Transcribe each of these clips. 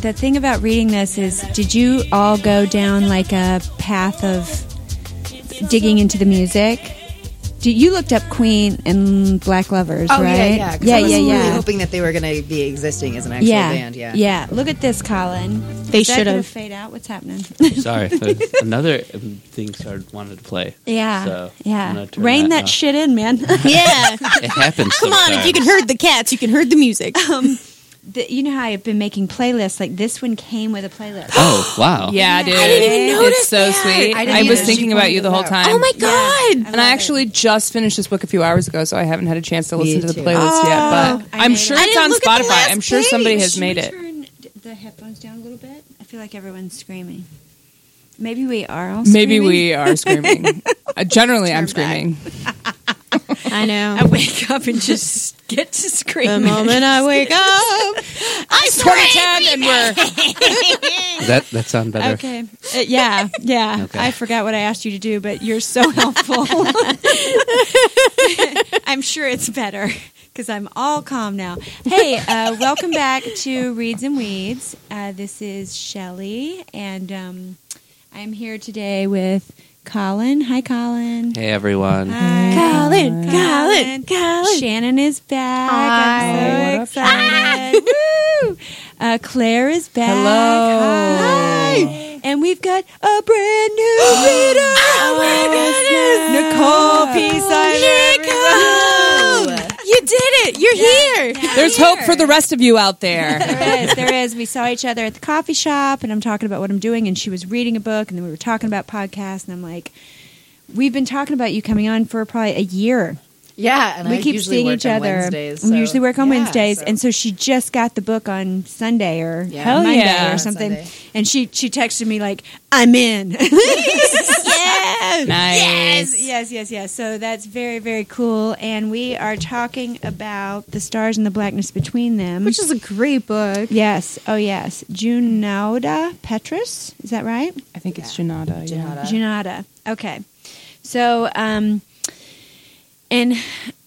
The thing about reading this is, did you all go down like a path of digging into the music? Did, you looked up Queen and Black Lovers, Oh right? yeah, yeah. 'cause yeah, I was yeah, really yeah. hoping that they were going to be existing as an actual yeah, band. Yeah. yeah. Look at this, Colin. They should have. fade out. What's happening? Sorry, another um, thing started wanted to play. yeah, So, yeah. Rain that, off. shit in, man. Yeah. It happens. Come on, if you can heard the cats, you can heard the music. The, you know how I've been making playlists. Like this one came with a playlist. Oh wow! Yeah, dude. I didn't even notice It's so that. sweet. I I, was thinking about you the whole time. oh my Yeah, god! I and love I it. actually just finished this book a few hours ago, so I haven't had a chance to Me listen to the too. playlist Oh, yet. But I'm sure I it's on look at the Spotify. I'm sure somebody page. has Should made we it. Turn the headphones down a little bit. I feel like everyone's screaming. Maybe we are all. Maybe screaming. we are screaming. Uh, generally, I'm Turn back. screaming. I know. I wake up and just get to screaming. the moment I wake up, I 2010, and we're That that sound better. Okay. Uh, yeah, yeah. Okay. I forgot what I asked you to do, but you're so helpful. I'm sure it's better because I'm all calm now. Hey, uh, welcome back to Reads and Weeds. Uh, this is Shelly, and um, I'm here today with Colin. Hi, Colin. Hey everyone. Hi, Colin, Colin, Colin. Shannon is back. Hi. I'm so excited. Woo! Uh, Claire is back. Hello. Hi. And we've got a brand new reader. Oh, my goodness. Nicole Peace. You did it! You're here. there's hope for the rest of you out there. There is, there is. We saw each other at the coffee shop, and I'm talking about what I'm doing, and she was reading a book, and then we were talking about podcasts, and I'm like, we've been talking about you coming on for probably a year. Yeah, and we I keep usually seeing work each other. Wednesdays, we usually work on yeah, Wednesdays, so- and so she just got the book on Sunday or Yeah. Hell Monday yeah. or something, Sunday. and she she texted me like, "I'm in." yes, Nice. yes, yes, yes, yes. So that's very very cool, and we are talking about the stars and the blackness between them, Which is a great book. yes, oh yes, Junauda Petrus, is that right? I think it's Janata. Yeah. Janata. Junauda. Okay. So, um, and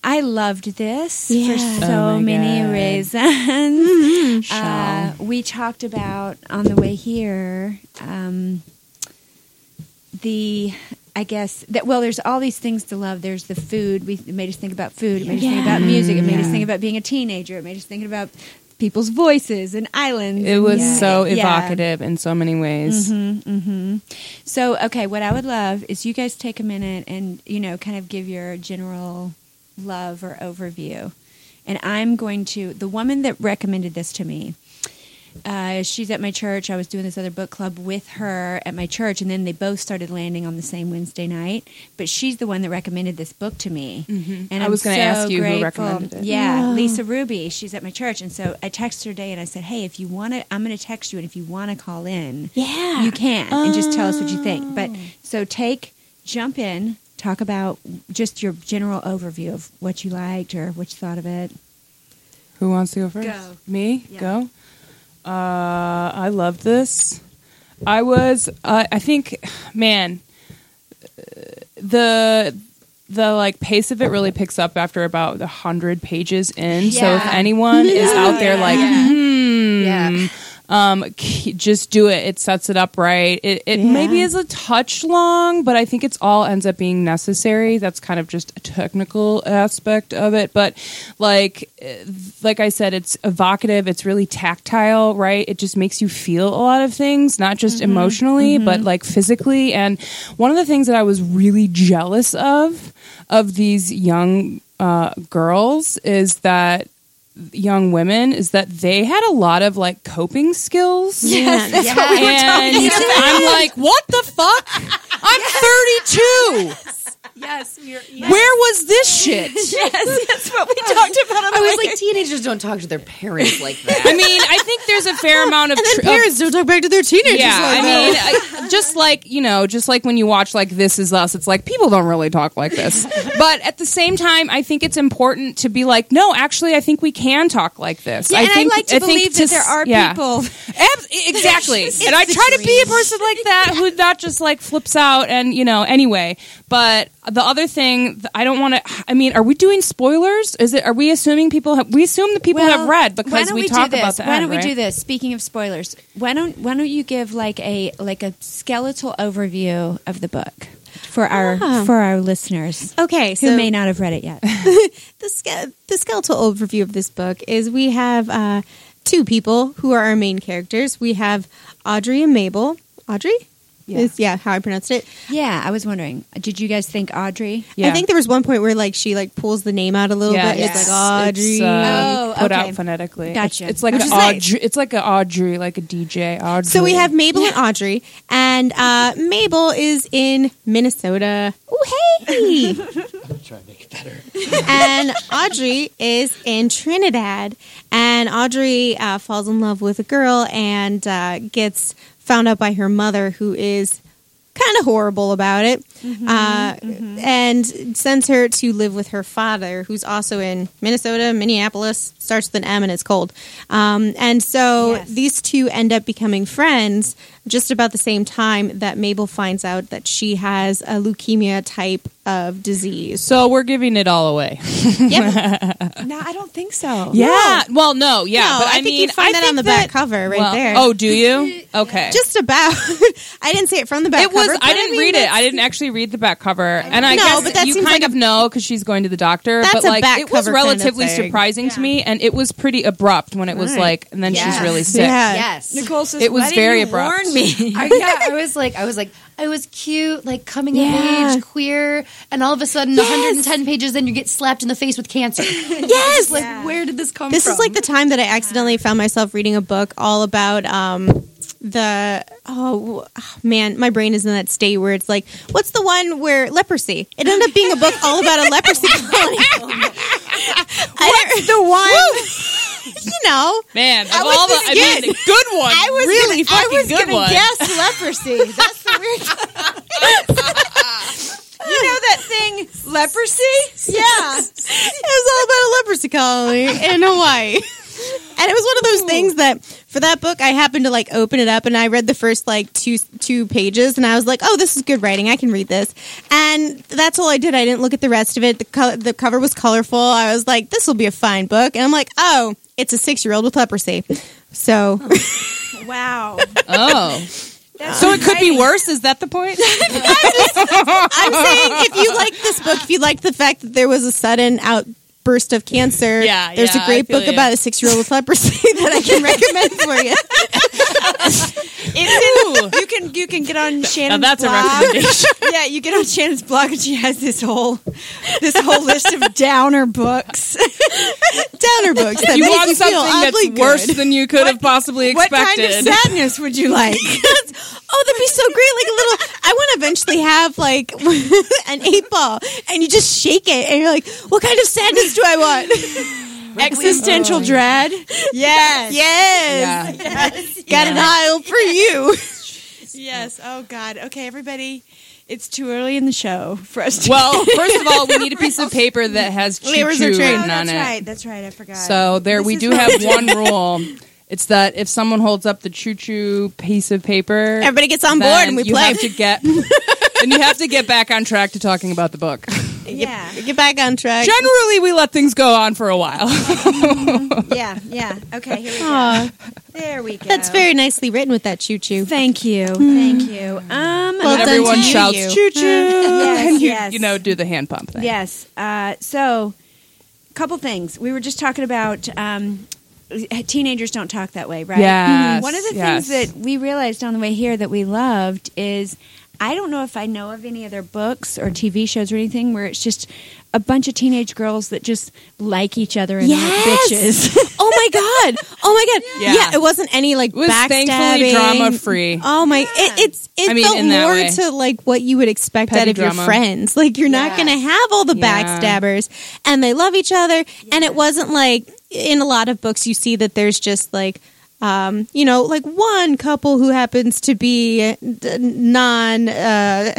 I loved this Yeah. for so Oh many God. reasons. Uh, we talked about on the way here um, the. I guess that well, there's all these things to love. There's the food. We it made us think about food. It made us think about music. It made us think about being a teenager. It made us think about people's voices and islands. It was yeah. so Yeah. evocative in so many ways. Mm-hmm, mm-hmm. So, okay, what I would love is you guys take a minute and, you know, kind of give your general love or overview. And I'm going to, the woman that recommended this to me, uh, she's at my church. I was doing this other book club with her at my church, and then they both started landing on the same Wednesday night. But she's the one that recommended this book to me, and I was gonna so ask you who recommended it. Yeah, Lisa Ruby. She's at my church, and so I texted her today, and I said, "Hey, if you want to, I'm going to text you, and if you want to call in, Yeah. you can, and just tell us what you think." But so take, jump in, talk about just your general overview of what you liked or what you thought of it. Who wants to go first? Go. Me? Yeah. Go. Uh, I loved this. I was. Uh, I think, man, the the like pace of it really picks up after about a hundred pages in. So if Yeah. anyone is out there like, hmm, Yeah. Um, just do it. It sets it up right. It, it maybe is a touch long, but I think it's all ends up being necessary. That's kind of just a technical aspect of it. But like, eh, like I said, it's evocative. It's really tactile, right? It just makes you feel a lot of things, not just emotionally, but like physically. And one of the things that I was really jealous of of these young uh, girls is that young women is that they had a lot of like coping skills. Yes, that's Yeah. what we were And talking about. I'm like, what the fuck? I'm 32. Yes, you're, Where was this shit? yes, that's what we talked about. On I the was like, teenagers don't talk to their parents like that. I mean, I think there's a fair amount of, And then tr- parents don't talk back to their teenagers. yeah, like I that. mean, I, just like you know, just like when you watch like This Is Us, it's like people don't really talk like this. But at the same time, I think it's important to be like, no, actually, I think we can talk like this. yeah, I and think, I like to I think believe that there are yeah. people. Exactly. and I try to be a person like that who not just like flips out and you know anyway. But the other thing, I don't want to. I mean, are we doing spoilers? Is it? Are we assuming people have? We assume that people have read because we, we, talk about that. Why don't we right? do this? Speaking of spoilers, why don't why don't you give like a like a skeletal overview of the book for our Ah. for our listeners okay, who so may not have read it yet? the, ske- the skeletal overview of this book is we have uh, two people who are our main characters. We have Audrey and Mabel. Audrey? Yeah. Is, yeah, how I pronounced it. yeah, I was wondering. Did you guys think Audrey? Yeah. I think there was one point where like she like pulls the name out a little Yeah, bit. It's like Audrey. It's, uh, Oh, put okay. out phonetically. Gotcha. It's, it's like an is nice. Audrey. It's like an Audrey, like a DJ. Audrey. so we have Mabel and Audrey, and uh, Mabel is in Minnesota. Oh hey! I'm trying to make it better. and Audrey is in Trinidad, and Audrey uh, falls in love with a girl and uh, gets found out by her mother, who is kind of horrible about it, uh, and sends her to live with her father, who's also in Minnesota, Minneapolis, starts with an M and it's cold. Um, and so Yes. these two end up becoming friends just about the same time that Mabel finds out that she has a leukemia type of disease. So we're giving it all away. Yep. No, I don't think so. Yeah. Well, no. Yeah. No, but I, I think mean, you'd find I that think on the back cover right well- there. Oh, do you? Okay. just about. I didn't say it from the back it was. cover. but I didn't mean, read it. I didn't actually read the back cover, and I No, guess but that you seems kind like of a- know because she's going to the doctor. That's but a like, back it was cover kind of relatively thing. surprising to me, and it was pretty abrupt when it was Right. like, and then she's really sick. Yeah. yes. Nicole says It was very abrupt. Warn me. I, yeah, I was like, I was like, I was cute, like coming Yeah. of age, queer, and all of a sudden, Yes. 110 pages, then you get slapped in the face with cancer. Yes. like, where did this come from? This from? is like the time that I accidentally found myself reading a book all about um, the oh man, my brain is in that state where it's like, what's the one where leprosy? It ended up being a book all about a leprosy colony. what's the one? You know, Man, of I was all the, I mean, the good one, I was really gonna, I fucking was good gonna one. guess leprosy. That's the weird. you know that thing, leprosy? Yeah. It was all about a leprosy colony in Hawaii. And it was one of those things that for that book I happened to like open it up and I read the first like two two pages and I was like, "Oh, this is good writing. I can read this." And that's all I did. I didn't look at the rest of it. The color, the cover was colorful. I was like, "This will be a fine book." And I'm like, "Oh, it's a 6-year-old with leprosy." So, Wow. Oh, so it could be worse. Is that the point? I'm saying if you like this book, if you like the fact that there was a sudden outburst of cancer, Yeah, there's yeah, a great book you. about a six year old with leprosy that I can recommend for you. It's, you can you can get on Shannon's that's a blog. recommendation. yeah, you get on Shannon's blog and she has this whole this whole list of downer books. Downer books that You want you something that's worse than you could have possibly expected. what kind of sadness would you like? oh, that'd be so great! Like a little. I want to eventually have like an eight ball, and you just shake it, and you're like, "What kind of sadness do I want?" Existential dread. Yes. yes, yeah. got an aisle for you. Yes. Oh God. Okay, everybody. It's too early in the show for us to. Well, first of all, we need a piece of paper that has choo choo written Oh, on that's it. right. That's right. I forgot. So there, This we do have one rule. It's that if someone holds up the choo choo piece of paper, Everybody gets on board, and we you play. have to get, and you have to get back on track to talking about the book. Yeah. Get back on track. Generally, we let things go on for a while. Yeah, yeah. Okay, here we go. Aw, There we go. that's very nicely written with that choo choo. Thank you. Thank you. Um, Well another- Everyone to shouts choo choo, Yes, and you, yes. you know do the hand pump thing. Yes. Uh, so, couple things. We were just talking about um, teenagers don't talk that way, right? Yes, One of the yes. things that we realized on the way here that we loved is I don't know if I know of any other books or TV shows or anything where it's just a bunch of teenage girls that just like each other and aren't Yes. bitches. Oh my god! Oh my god! Yeah. Yeah, it wasn't any like It was thankfully backstabbing. drama free. Oh my! It, it's it I mean, felt more way. to like what you would expect Petty out of your friends. Like you're not going to have all the Yeah. backstabbers, and they love each other. And it wasn't like in a lot of books you see that there's just like. Um, you know, like one couple who happens to be uh, non, uh,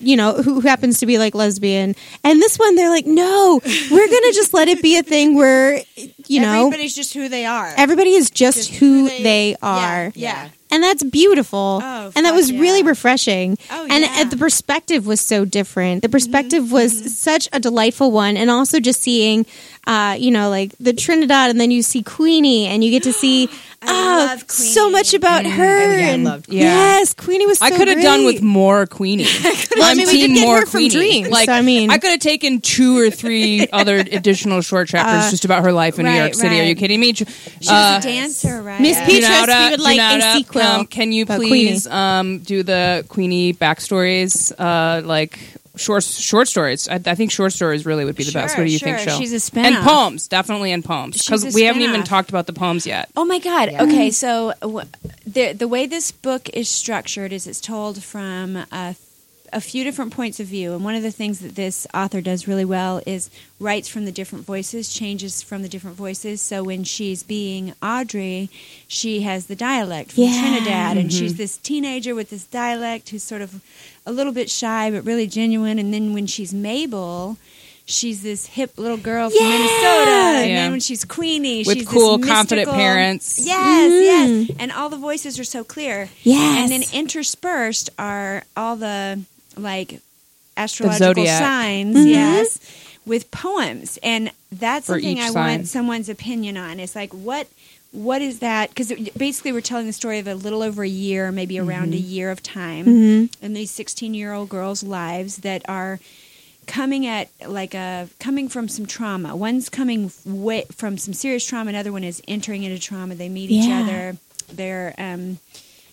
you know, who happens to be like lesbian, and this one they're like, no, we're gonna just let it be a thing where, you know, Everybody's just who they are. everybody is just, Just who, who they, they- are. yeah. And that's beautiful. Oh, and that was really refreshing. Oh, and yeah. Mm-hmm, uh, the perspective was so different. The perspective was such a delightful one. And also just seeing, uh, you know, like the Trinidad, and then you see Queenie, and you get to see I oh, love so much Queenie. about her. yeah, I and loved Queenie. Yes, Queenie was so I could have done with more Queenie. Well, I I'm mean, we team did more her from Queenie. Dreams, like, so I mean- I could have taken two or three other additional short chapters just about her life in New York City. Are you kidding me? She's Uh, a dancer, right? Miss Yeah. Peaches, we would like a Junauda, sequel um, can you please um, do the Queenie backstories, uh, like short short stories? I, I think short stories really would be the best. What do you sure. think, Shell? She's a and spin-off. poems, definitely in poems, because She's a we haven't even talked about the poems yet. Oh my God! Okay, so w- the the way this book is structured is it's told from a, a few different points of view, and one of the things that this author does really well is writes from the different voices, changes from the different voices. So when she's being Audrey, she has the dialect from Yeah. Trinidad, and mm-hmm. she's this teenager with this dialect who's sort of a little bit shy but really genuine. And then when she's Mabel. She's this hip little girl from Yeah. Minnesota, and Yeah. then when she's Queenie, With she's cool, confident parents. Yes, Mm. yes. And all the voices are so clear. Yes. And then interspersed are all the like astrological signs, Mm-hmm. yes, with poems. And that's For something I sign. want someone's opinion on. It's like what what is that? Because basically, we're telling the story of a little over a year, maybe around Mm-hmm. a year of time, Mm-hmm. in these sixteen-year-old girls' lives that are coming at like a coming from some trauma. One's coming way, from some serious trauma. Another one is entering into trauma. They meet each other. They're um,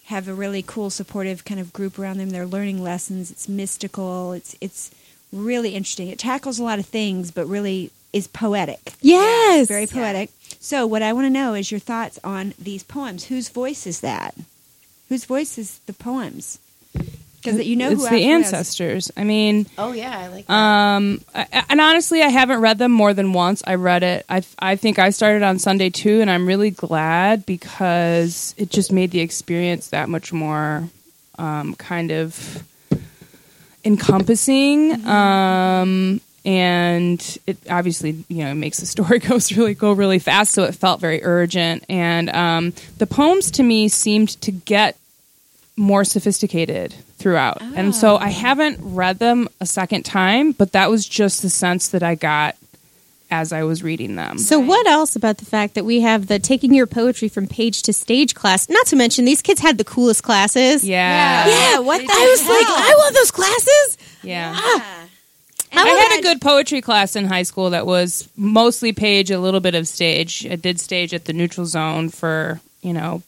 have a really cool, supportive kind of group around them. They're learning lessons. It's mystical. It's it's really interesting. It tackles a lot of things, but really is poetic. Yes. Very poetic. So, what I want to know is your thoughts on these poems. Whose voice is that? Whose voice is the poems? Because you know it's who the Afro is. ancestors. I mean, Oh yeah, I like that. Um, I, and honestly, I haven't read them more than once. I read it. I I think I started on Sunday too, and I'm really glad because it just made the experience that much more um, kind of encompassing. Um, and it obviously you know makes the story goes really go really fast, so it felt very urgent. And um, the poems to me seemed to get more sophisticated throughout. And so I haven't read them a second time, but that was just the sense that I got as I was reading them. So, what else about the fact that we have the taking your poetry from page to stage class? Not to mention, these kids had the coolest classes. yeah. Yeah, what the I was did. like, I want those classes. Yeah. I I had a good poetry class in high school that was mostly page, a little bit of stage. I did stage at the neutral zone for, you know,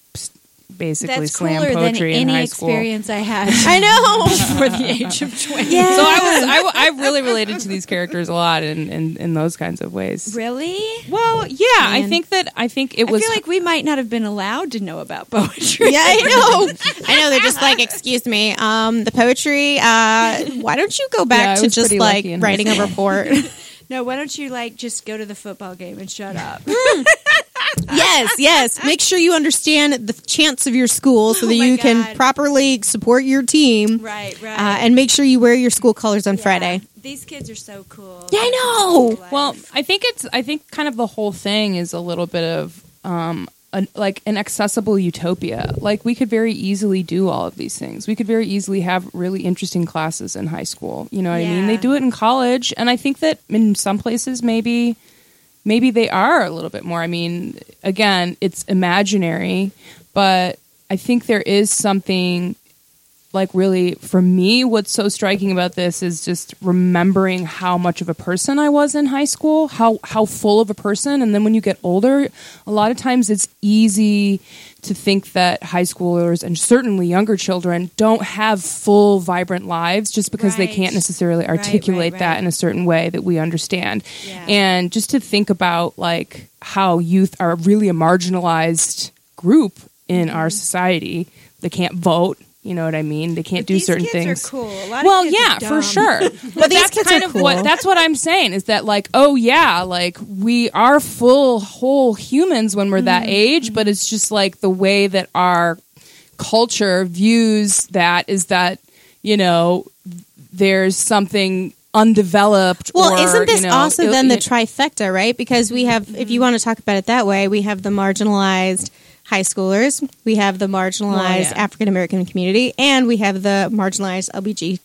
basically That's slam cooler than poetry in any high school. experience I had I know. before the age of twenty. yeah. So I was I, w- I really related to these characters a lot in, in, in those kinds of ways. Really? Well, yeah, I think that I think it was. I feel like we might not have been allowed to know about poetry. yeah, I know. I know. They're just like, excuse me, um, the poetry. Uh, why don't you go back I to just like lucky in high writing a report? No, why don't you like just go to the football game and shut up? yes, yes. Make sure you understand the chants of your school so that Oh my you can properly support your team. right, right. Uh, and make sure you wear your school colors on Yeah. Friday. These kids are so cool. Yeah, I know. Well. I think it's I think kind of the whole thing is a little bit of um an, like an accessible utopia. Like we could very easily do all of these things. We could very easily have really interesting classes in high school. You know what I mean? They do it in college, and I think that in some places maybe maybe they are a little bit more. I mean, again, it's imaginary, but I think there is something like really for me what's so striking about this is just remembering how much of a person I was in high school, how how full of a person and then when you get older, a lot of times it's easy to think that high schoolers and certainly younger children don't have full vibrant lives just because they can't necessarily Right, articulate right, that in a certain way that we understand. Yeah. And just to think about like how youth are really a marginalized group in our Mm-hmm. society. They can't vote. You know what I mean? They can't do these certain kids things. are cool. A lot of well, kids are yeah, for sure. But these that's kids kind are of what that's what I'm saying is that like, oh yeah, like we are full whole humans when we're that Mm-hmm. age, but it's just like the way that our culture views that is that you know there's something undeveloped. Well, or, isn't this you know, also il- then the it- trifecta, right? Because we have, if you want to talk about it that way, we have the marginalized high schoolers, we have the marginalized Well, yeah. African American community, and we have the marginalized LBG,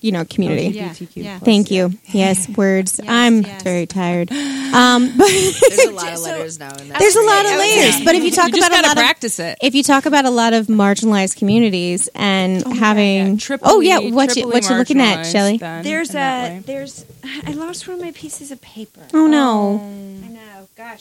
you know, community. LGBTQ yeah. plus. Thank you. Yes, words. Yes, I'm yes. very tired. Um, but There's a lot of letters now. In there's a lot of Okay. layers. But if you talk You about a gotta lot of practice it. if you talk about a lot of marginalized communities and having Yeah, triply- oh yeah what you triply what you looking at marginalized Shelly There's in that a there's I lost one of my pieces of paper. oh no I know. Gosh,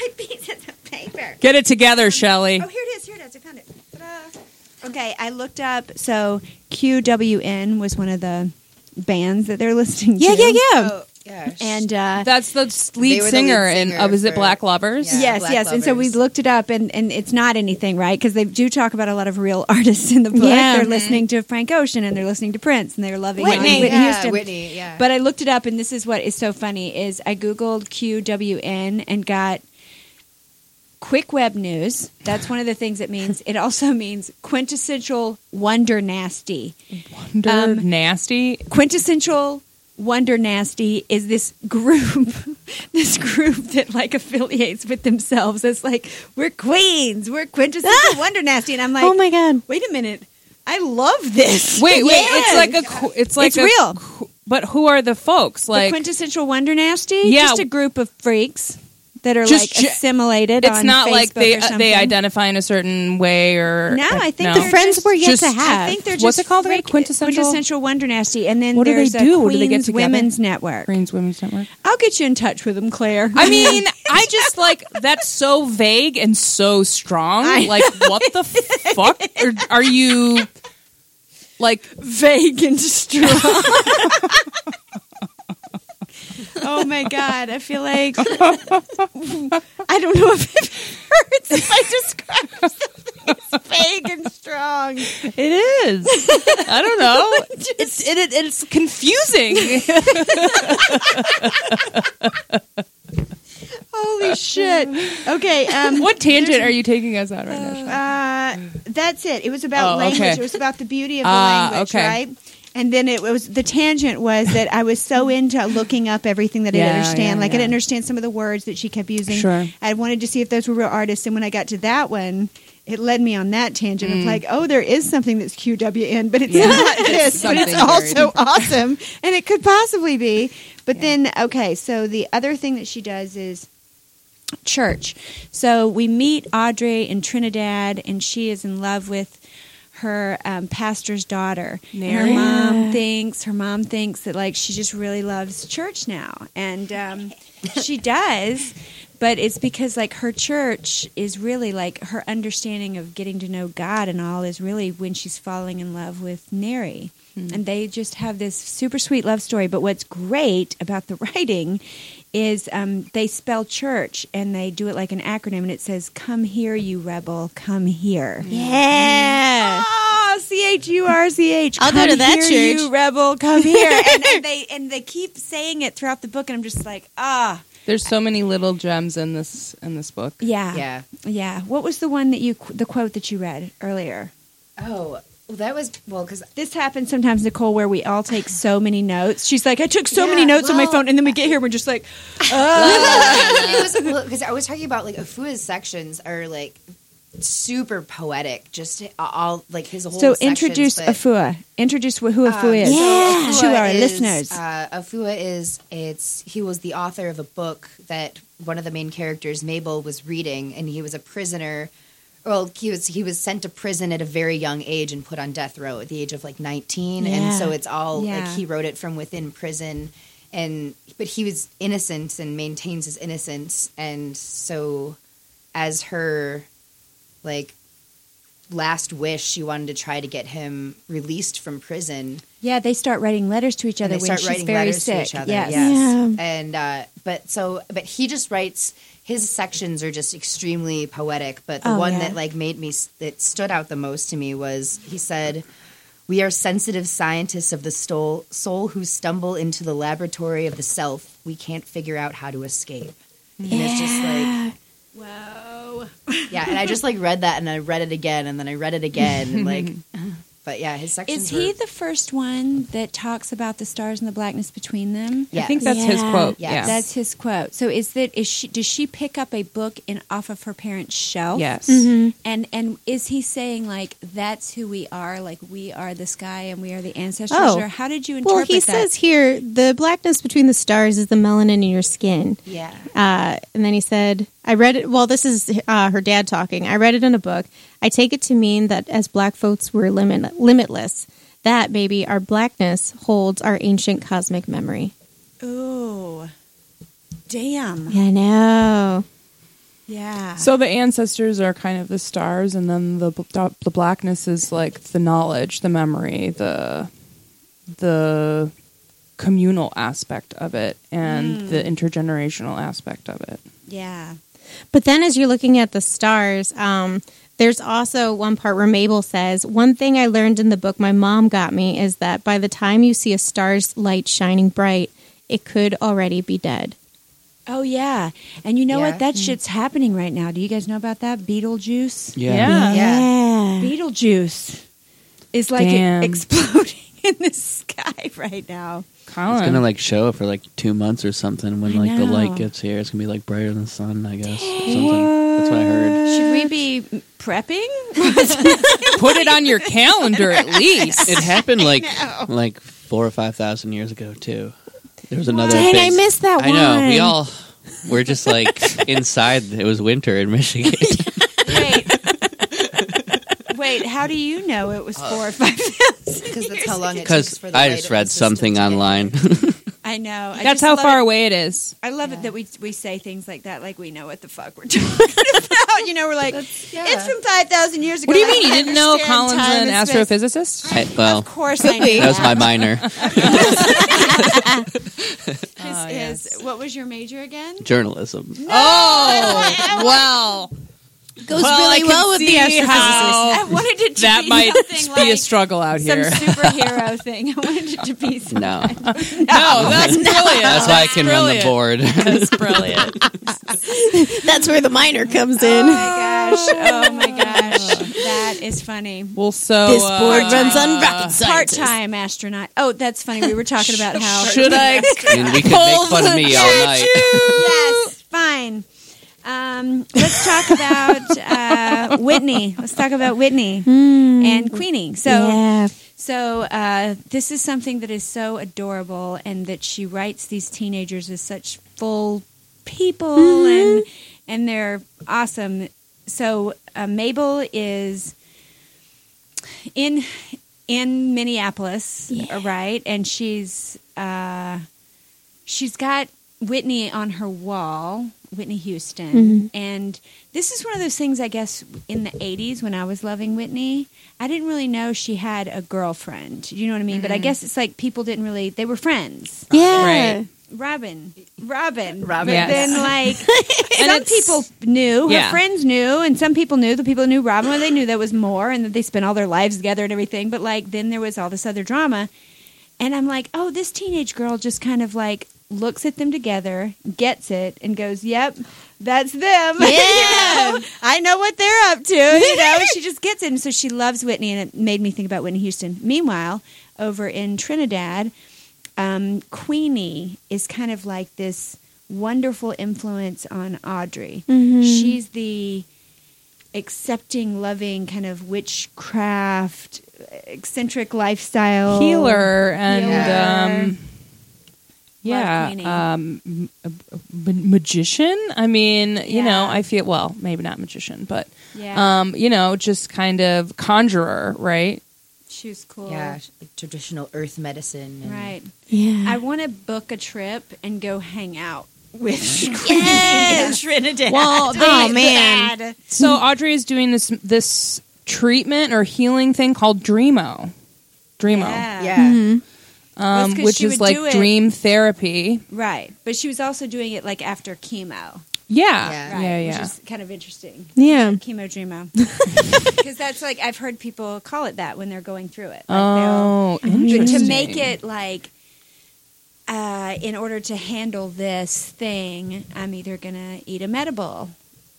my pieces of paper. Get it together, Shelly. Oh, here it is. Here it is. I found it. Ta-da. Okay, I looked up. So QWN was one of the bands that they're listening yeah to. yeah yeah Oh, yeah. And uh, That's the s- They lead were the singer, lead in singer of is it Black Lovers? Yeah. yes, Black yes. And so we Lovers. looked it up, and, and it's not anything, right? Because they do talk about a lot of real artists in the book. Yeah. They're Mhm. listening to Frank Ocean, and they're listening to Prince, and they're loving Whitney. Whitney yeah, Houston. Whitney, yeah. But I looked it up, and this is what is so funny: is I googled QWN and got quick web news. That's one of the things it means. It also means quintessential wonder nasty. Wonder Um, nasty. Quintessential wonder nasty is this group, this group that like affiliates with themselves as like we're queens, we're quintessential wonder nasty, and I'm like, oh my god wait a minute, I love this. Wait, wait. It's like a. It's like It's a real. But who are the folks? Like the Like quintessential wonder nasty. Yeah. just a group of freaks that are Just like ge- assimilated. it's on not like Facebook they or uh, something. they identify in a certain way or No, I think no? the they're friends just- we're yet just- to have I think they're just What's it called again? freak- Quintessential? quintessential wonder nasty, and then What do there's they a do? What do they get Queens together? Women's Network. Queens Women's Network. I'll get you in touch with them, Claire. I mean, I just like that's so vague and so strong. I- like, what the fuck are, are you? Like, vague and strong. oh my god, I feel like I don't know if it hurts if I describe something as vague and strong. it is. I don't know. It's it, it, it's confusing. Holy shit. Okay, um what tangent are you taking us on right now? Uh, that's it. It was about Oh, language. okay. It was about the beauty of the Ah, language, okay. right? And then it was the tangent was that I was so into looking up everything that I didn't understand. yeah, like I didn't understand some of the words that she kept using. Sure. I wanted to see if those were real artists. And when I got to that one, it led me on that tangent of like, oh, there is something that's QWN, but it's Mm. Yeah. not this, but it's also awesome, and it could possibly be. But then, okay, so the other thing that she does is church. So we meet Audrey in Trinidad, and she is in love with her um, pastor's daughter. And her mom thinks her mom thinks that like she just really loves church now, and um, she does. But it's because like her church is really like her understanding of getting to know God and all is really when she's falling in love with Neri. And they just have this super sweet love story. But what's great about the writing is um, they spell church and they do it like an acronym and it says, Come here, you rebel, come here. yeah Oh, C H U R C H. I'll go Come to that here, church. You rebel, come here. and, and they and they keep saying it throughout the book, and I'm just like, ah, There's so many little gems in this in this book. yeah, yeah. yeah. What was the one that you the quote that you read earlier? Oh, Well, that was well because This happens sometimes, Nicole, where we all take so many notes. She's like, I took so many Yeah, notes on my phone, and then we get here, we're just like, because I was talking about like Afua's sections are like super poetic. Just all like his whole. so sections, introduce but- Afua. Introduce wh- who Um, Afua is so to our is, listeners. Uh, Afua is it's he was the author of a book that one of the main characters, Mabel, was reading, and he was a prisoner. Well, he was he was sent to prison at a very young age and put on death row at the age of like nineteen, and so it's all Yeah. like he wrote it from within prison, and but he was innocent and maintains his innocence, and so as her like last wish, she wanted to try to get him released from prison yeah, they start writing letters to each and other they when start she's writing very letters sick. to each other. Yes. Yes, Yeah. and uh, but so but he just writes his sections are just extremely poetic. But the Oh, one yeah. that like made me that stood out the most to me was he said. We are sensitive scientists of the soul, soul who stumble into the laboratory of the self. We can't figure out how to escape. And it's just like, Whoa. yeah. And I just like read that and I read it again and then I read it again and like, but yeah, his sections. Is he were- the first one that talks about the stars and the blackness between them? Yes. I think that's his Yeah. quote. Yes. Yeah. That's his quote. So is that is she does she pick up a book in off of her parents' shelf? yes. And and is he saying like that's who we are, like we are the sky and we are the ancestors? Oh. Or how did you interpret Well, he that? says here the blackness between the stars is the melanin in your skin. Yeah. Uh, and then he said, I read it. Well, this is uh, her dad talking. I read it in a book. I take it to mean that as black folks, we're limit- limitless. That, baby, our blackness holds our ancient cosmic memory. Ooh. Damn. Yeah, I know. Yeah. So the ancestors are kind of the stars, and then the the blackness is like the knowledge, the memory, the the communal aspect of it, and the intergenerational aspect of it. yeah. But then as you're looking at the stars, um, there's also one part where Mabel says, One thing I learned in the book my mom got me is that by the time you see a star's light shining bright, it could already be dead. Oh yeah. And you know Yeah. what? That shit's happening right now. Do you guys know about that? Betelgeuse? Yeah. Yeah. Betelgeuse is like Damn. exploding in the sky right now. Colin. It's gonna like show up for like two months or something when I like the know. light gets here. It's gonna be like brighter than the sun, I guess. Something. That's what I heard. Should we be prepping? Put it on your calendar at least. It happened like like four or five thousand years ago too. There was another. Dang, big- I missed that one. I know. one. We all were just like inside. It was winter in Michigan. Wait. Wait, how do you know it was uh, four or five thousand? Because that's how long it takes Because for the I just read something online. I know. I That's just how love far it. away it is. I love it that we we say things like that, like we know what the fuck we're talking about. You know, we're like, yeah. it's from five thousand years ago. What do you I mean you didn't know understand Colin's time an and space." astrophysicist? I- well, Of course, I know. that was my minor His, his, oh, what was your major again? journalism. Oh, well. Goes Well, I really can well with the see astrophysicist. how I wanted it to that be might something be a struggle out here. some here. superhero thing. I wanted it to be something. No, No, that's brilliant. that's why I can run the board. That's brilliant. That's where the minor comes in. Oh my gosh! Oh my gosh! That is funny. Well, so This uh, board runs on rocket Part-time astronaut. Oh, that's funny. We were talking about how. should I? I mean, we could make fun of me all night. yes, fine. Um, let's talk about uh, Whitney. Let's talk about Whitney and Queenie. So, yeah. so uh, this is something that is so adorable, and that she writes these teenagers as such full people, and and they're awesome. So uh, Mabel is in in Minneapolis, right? And she's uh, she's got Whitney on her wall, Whitney Houston, mm-hmm. and this is one of those things. I guess in the '80s when I was loving Whitney, I didn't really know she had a girlfriend. You know what I mean? But I mm-hmm. guess it's like people didn't really. They were friends. Yeah. Right. Robin, Robin, Robin. But Yes. then like And some people knew, her Yeah. friends knew, and some people knew. The people who knew Robin, well, they knew that was more, and that they spent all their lives together and everything. But like then there was all this other drama, and I'm like, oh, this teenage girl just kind of like looks at them together, gets it, and goes, "Yep, that's them. Yeah. You know? I know what they're up to. You know, she just gets it. And so she loves Whitney, and it made me think about Whitney Houston. Meanwhile, over in Trinidad, um, Queenie is kind of like this wonderful influence on Audrey. She's the accepting, loving kind of witchcraft, eccentric lifestyle healer and Healer. um yeah Queenie. um m- a- a magician i mean you know i feel well maybe not magician but Yeah. um you know just kind of conjurer right She was cool. Yeah, traditional earth medicine. and- Right. Yeah. I want to book a trip and go hang out with Queenie in Trinidad. Well, they- Oh, man. so audrey is doing this this treatment or healing thing called dreamo dreamo Yeah. Yeah. Well, um, it's 'cause which is like do it- dream therapy Right. But she was also doing it like after chemo. yeah Yeah. Right. yeah Which is kind of interesting. Yeah. Chemo dreamo. Because that's like, I've heard people call it that when they're going through it. Like oh they'll- but interesting. to make it like, uh, in order to handle this thing, I'm either going to eat a medible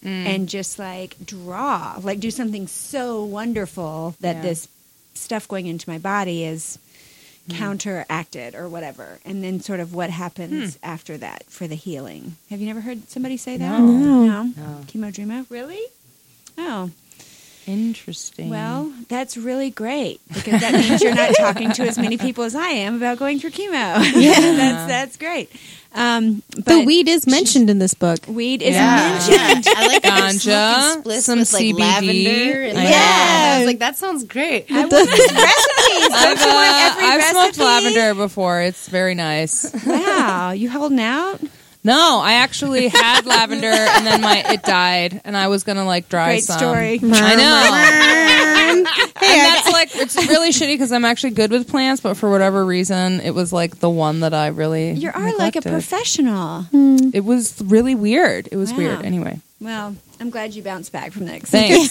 Mm. and just like draw, like do something so wonderful that Yeah. this stuff going into my body is Mm. counteracted or whatever. And then sort of what happens Hmm. after that for the healing. Have you never heard somebody say that? No. No. No. Chemo Dreamo? Really? Oh, interesting well, that's really great because that means you're not talking to as many people as I am about going through chemo. Yeah, that's that's great. Um, but the weed is mentioned in this book. weed is Yeah. mentioned. yeah. I like that Ganja, smoking some with like CBD. lavender. And I like, know. I was like, that sounds great. I want recipes. Don't I've, you want uh, every I've smoked lavender before. It's very nice. Wow, you holding out? No, I actually had lavender and then my it died, and I was gonna like dry Great some. story. I know. Hey, and that's like it's really shitty because I'm actually good with plants, but for whatever reason, it was like the one that I really You are like a neglected. professional. It was really weird. It was Wow. weird. Anyway, Well, I'm glad you bounced back from that. thanks.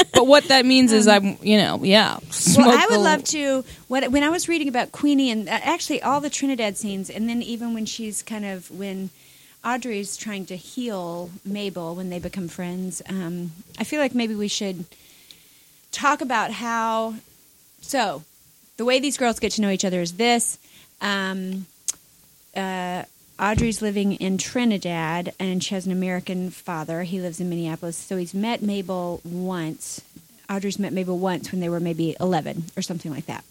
but what that means is I'm, you know, yeah. Well, I would love to. What when I was reading about Queenie and uh, actually all the Trinidad scenes, and then even when she's kind of when Audrey's trying to heal Mabel when they become friends, um, I feel like maybe we should talk about how. So, the way these girls get to know each other is this. Um, uh, Audrey's living in Trinidad, and she has an American father. He lives in Minneapolis, so he's met Mabel once. Audrey's met Mabel once when they were maybe eleven or something like that,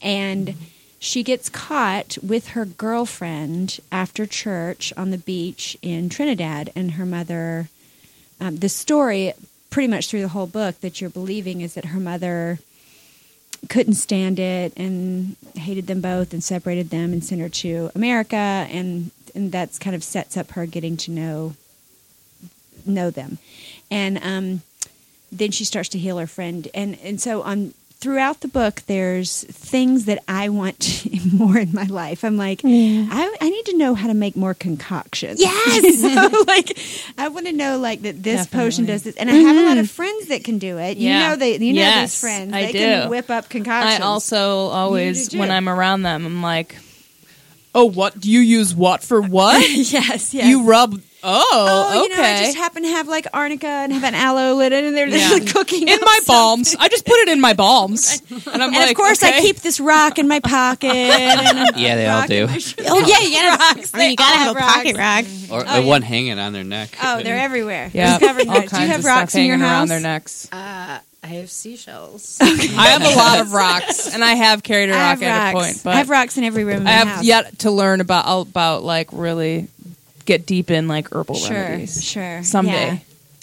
and she gets caught with her girlfriend after church on the beach in Trinidad, and her mother. Um, the story, pretty much through the whole book, that you're believing is that her mother couldn't stand it and hated them both and separated them and sent her to America and and that's kind of sets up her getting to know know them. And um, then she starts to heal her friend and and so on throughout the book there's things that I want more in my life. I'm like I, I need to know how to make more concoctions. Yes. You know, like I want to know like that this potion does this and I have a lot of friends that can do it. You Yeah. know they you know these friends. I they do. can whip up concoctions I also always, when. I'm around them, I'm like, oh, what do you use? What for what? yes, yes. You rub. Oh, Oh, you okay. know, I just happen to have like arnica and have an aloe linen, and they're Yeah. just cooking in up my something. balms. I just put it in my balms, and I'm And like, of course, I keep this rock in my pocket. And Yeah, they all do. in my sh- Oh yeah, you gotta. Rocks. I mean, you gotta all have a pocket rock. Or Oh, yeah. one hanging on their neck. Oh, they're everywhere. Yeah, They're covered in all kinds Do you have of rocks stuff in your house? around their necks. Uh, I have seashells. I have a lot of rocks, and I have carried a I rock have at a rocks. point, but I have rocks in every room. In I my have house. yet to learn about about like really get deep in like herbal Sure, remedies. sure. Someday. Yeah.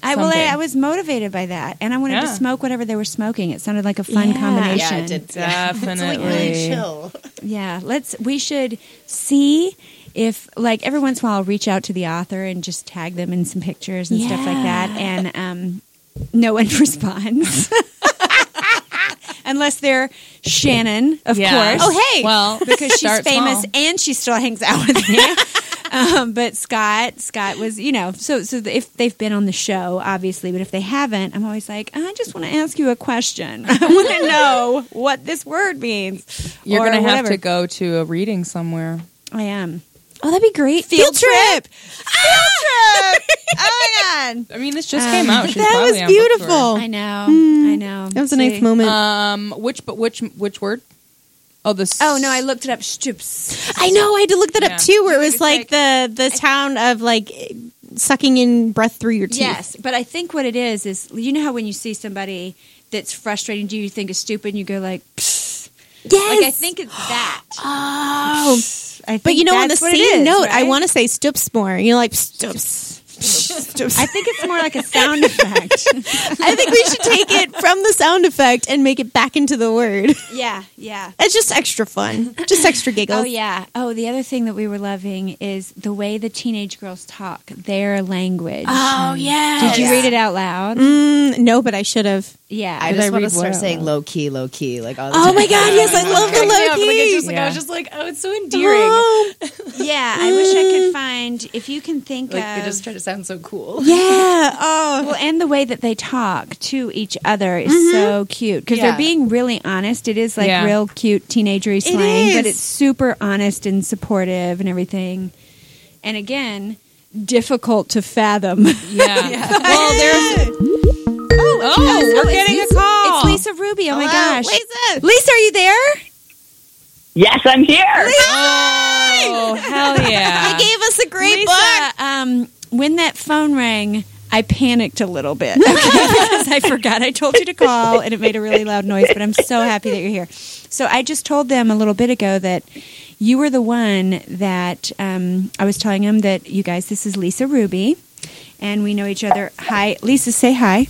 I well, I, Someday. I was motivated by that, and I wanted to Yeah. smoke whatever they were smoking. It sounded like a fun Yeah. combination. yeah, it did. Yeah. It's like Definitely. really chill. Yeah, let's. We should see if, like, every once in a while, I'll reach out to the author and just tag them in some pictures and stuff like that, and um, no one responds. Unless they're Shannon, of Yeah. course. Oh, hey. Well, because she's start famous small. and she still hangs out with me. um, but Scott, Scott was, you know, so so if they've been on the show, obviously, but if they haven't, I'm always like, I just want to ask you a question. I want to know what this word means. You're or gonna have whatever. to go to a reading somewhere. I am. Oh, that'd be great. Field trip. Field ah! trip. oh my god. I mean, this just came um, out. She's That was beautiful. I know. I hmm. know. That was a nice moment. Um, which but which which word? Oh, this. Oh no, I looked it up. Stoops. I know. I had to look that Yeah. up too, where it was like, like- the the town of like sucking in breath through your teeth. Yes, but I think what it is is you know how when you see somebody that's frustrating do you, you think is stupid, and you go like, Psst. Yes. like I think it's that. Oh, I think but you know, on the that's what it same note, I want to say stoops more. You know, like stoops. I think it's more like a sound effect. I think we should take it from the sound effect and make it back into the word. yeah, yeah. It's just extra fun, just extra giggles. Oh yeah. Oh, the other thing that we were loving is the way the teenage girls talk, their language. Oh yeah. Did you read it out loud? Mm, no, but I should have. Yeah. I Did just want to start saying low key, low key, like all the Oh time. my god, yes, I love the low up. Like, I, key. just, like, I was just like, oh, it's so endearing. Oh, Yeah, I wish I could find if you can think Like, of they just try to sound so cool. yeah. Oh, well, and the way that they talk to each other is mm-hmm. so cute because Yeah. they're being really honest. It is like Yeah. real cute teenagery slang, but it's super honest and supportive and everything. And again, difficult to fathom. Yeah. Well, there's. Oh, oh, we're getting a call. It's Lisa Ruby. Oh my gosh, Lisa. Lisa, are you there? Yes, I'm here. Oh, hell yeah. He gave us a great Lisa, book. um, when that phone rang, I panicked a little bit okay, because I forgot I told you to call and it made a really loud noise. But I'm so happy that you're here. So I just told them a little bit ago that you were the one that um, I was telling them that you guys, this is Lisa Ruby, and we know each other. Hi, Lisa. Say hi.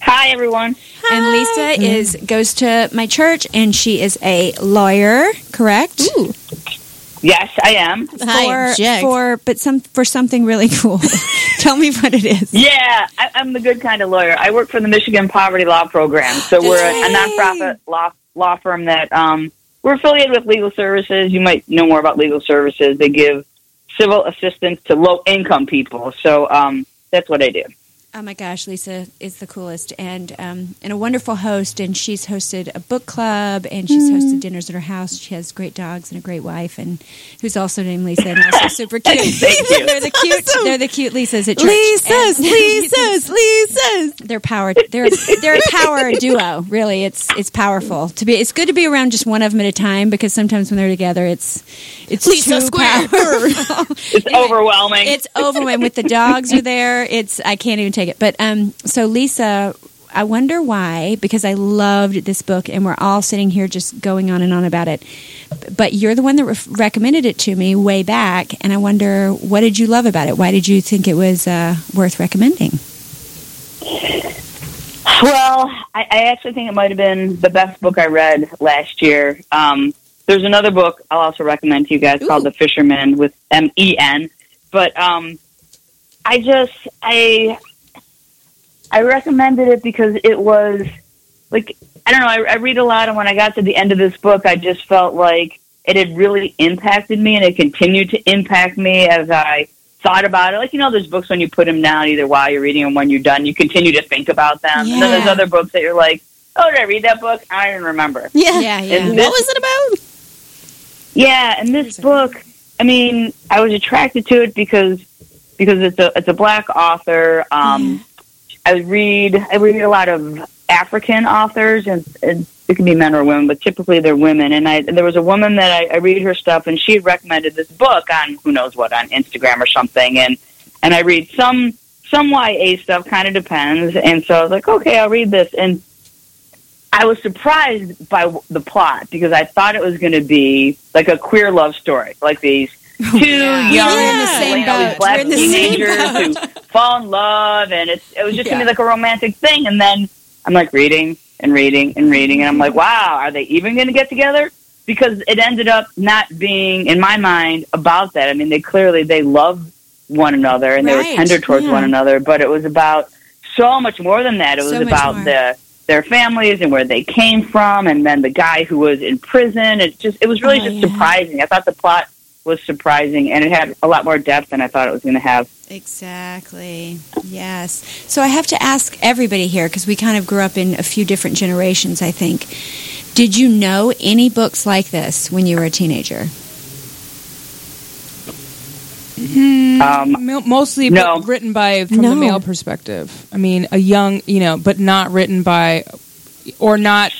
Hi, everyone. And Lisa is goes to my church, and she is a lawyer. Correct. Yes, I am. Hi, for, Jack. for but some for something really cool. Tell me what it is. Yeah, I, I'm the good kind of lawyer. I work for the Michigan Poverty Law Program, so we're a, a nonprofit law law firm that um, we're affiliated with Legal Services. You might know more about Legal Services. They give civil assistance to low income people. So um, that's what I do. Oh my gosh, Lisa is the coolest and um, and a wonderful host. And she's hosted a book club and she's hosted dinners at her house. She has great dogs and a great wife, and who's also named Lisa and also super cute. Thank you. they're the cute. They're the cute Lisas at church. Lisa's, And- Lisa's, Lisa's. They're power. They're they're a power duo. Really, it's it's powerful to be. It's good to be around just one of them at a time because sometimes when they're together, it's it's Lisa too Square. powerful. It's overwhelming. it's overwhelming with the dogs are there. It's I can't even take it. But um, so Lisa, I wonder why because I loved this book and we're all sitting here just going on and on about it. But you're the one that re- recommended it to me way back, and I wonder what did you love about it? Why did you think it was uh, worth recommending? Well, I, I actually think it might have been the best book I read last year. Um, there's another book I'll also recommend to you guys called The Fishermen with M E N. But um, I just I I recommended it because it was like I don't know. I, I read a lot, and when I got to the end of this book, I just felt like it had really impacted me, and it continued to impact me as I thought about it. Like you know, there's books when you put them down, either while you're reading them when you're done, you continue to think about them. Yeah. And then there's other books that you're like, oh, did I read that book? I don't remember. Yeah. Yeah, yeah. And What was it about? Yeah, and this book, I mean, I was attracted to it because because it's a it's a black author. Um, I read I read a lot of African authors, and, and it can be men or women, but typically they're women. And I there was a woman that I, I read her stuff, and she had recommended this book on who knows what on Instagram or something, and and I read some some YA stuff, kind of depends. And so I was like, okay, I'll read this, and I was surprised by the plot because I thought it was going to be like a queer love story, like these two young, We're in the same you know, these boat. We're in the same teenagers who fall in love, and it's it was just going to be like a romantic thing. And then I'm like reading and reading and reading, and I'm like, wow, are they even going to get together? Because it ended up not being, in my mind, about that. I mean, they clearly they love one another and they were tender towards yeah. one another, but it was about so much more than that. It was So much about more. the their families and where they came from, and then the guy who was in prison. It just it was really Oh, just yeah. surprising. I thought the plot was surprising, and it had a lot more depth than I thought it was going to have. Exactly. Yes. So I have to ask everybody here because we kind of grew up in a few different generations, I think. Did you know any books like this when you were a teenager? Um, Mostly No. but written by from No. the male perspective. I mean, a young, you know, but not written by, or not.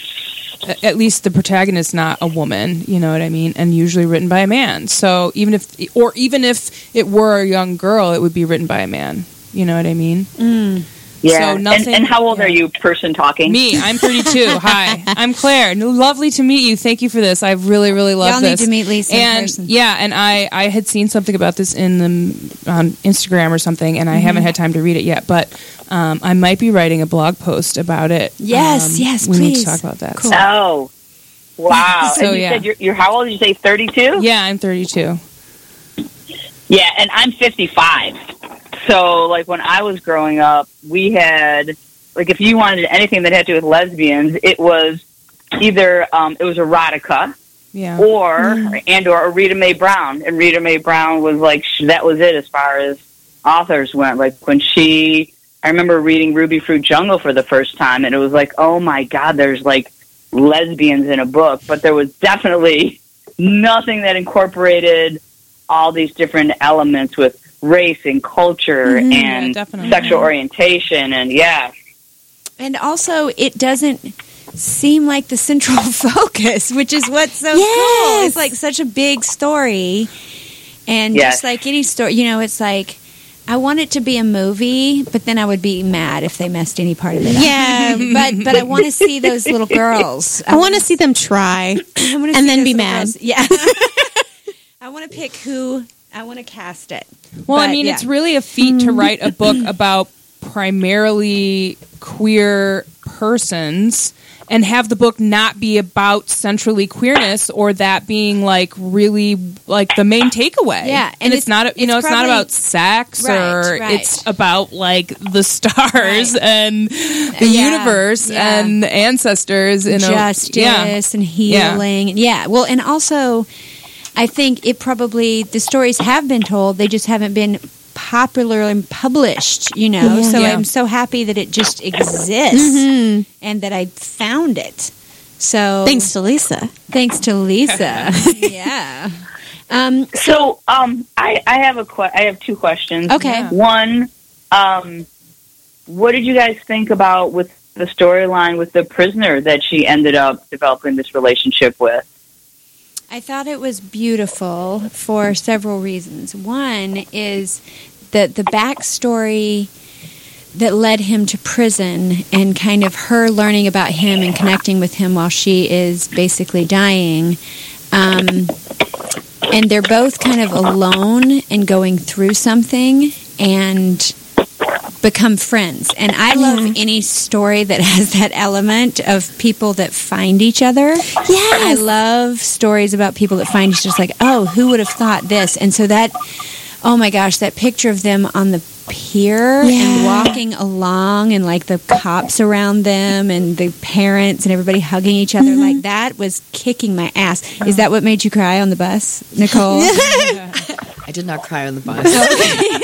At least the protagonist not a woman, you know what I mean, and usually written by a man. So even if, or even if it were a young girl, it would be written by a man. You know what I mean? Mm. Yeah. So nothing- and, and how old yeah. are you, person talking? Me, I'm 32. Hi, I'm Claire. Lovely to meet you. Thank you for this. I really, really love Y'all this. need to meet Lisa and person. yeah, and I, I had seen something about this in the on Instagram or something, and I Mm-hmm. haven't had time to read it yet. But um, I might be writing a blog post about it. Yes, Um, yes, we need please. to talk about that. Cool. Oh, wow. So, and you yeah. said you're, you're how old? Did you say 32? Yeah, I'm 32. Yeah, and I'm 55. So, like, when I was growing up, we had, like, if you wanted anything that had to do with lesbians, it was either, um, it was erotica Yeah. or, and or Rita Mae Brown. And Rita Mae Brown was like, sh- that was it as far as authors went. Like, when she, I remember reading Rubyfruit Jungle for the first time, and it was like, oh my God, there's like lesbians in a book. But there was definitely nothing that incorporated all these different elements with race and culture Mhm. And definitely. sexual orientation and yeah And also, it doesn't seem like the central focus, which is what's so cool. It's like such a big story. And Yes. just like any story, you know, it's like, I want it to be a movie, but then I would be mad if they messed any part of it up. Yeah. but but I want to see those little girls. I want to see them try. I and see then be mad. girls. Yeah. I want to pick who I want to cast it. Well, I mean, yeah. it's really a feat to write a book about primarily queer persons and have the book not be about centrally queerness or that being like really like the main takeaway. Yeah, and, and it's, it's- not you know it's it's not about sex Right, or right. it's about like the stars Right. and the Yeah, universe yeah. and ancestors. You know, justice yeah. and healing. Yeah. Well, and also, I think it probably the stories have been told. They just haven't been popular and published. You know, Yeah. so Yeah. I'm so happy that it just exists and that I found it. So Thanks to Lisa. thanks to Lisa. yeah. Um, so um i i have a que- i have two questions okay. Yeah. one um what did you guys think about with the storyline with the prisoner that she ended up developing this relationship with I thought it was beautiful for several reasons. One is that the backstory that led him to prison and kind of her learning about him and connecting with him while she is basically dying. Um, and they're both kind of alone and going through something and become friends. And I love any story that has that element of people that find each other. Yeah. I love stories about people that find each other. Just like, oh, who would have thought this? And so that, oh my gosh, that picture of them on the pier and walking along and like the cops around them and the parents and everybody hugging each other like mm-hmm. that was kicking my ass. Is that what made you cry on the bus, Nicole? I did not cry on the bus.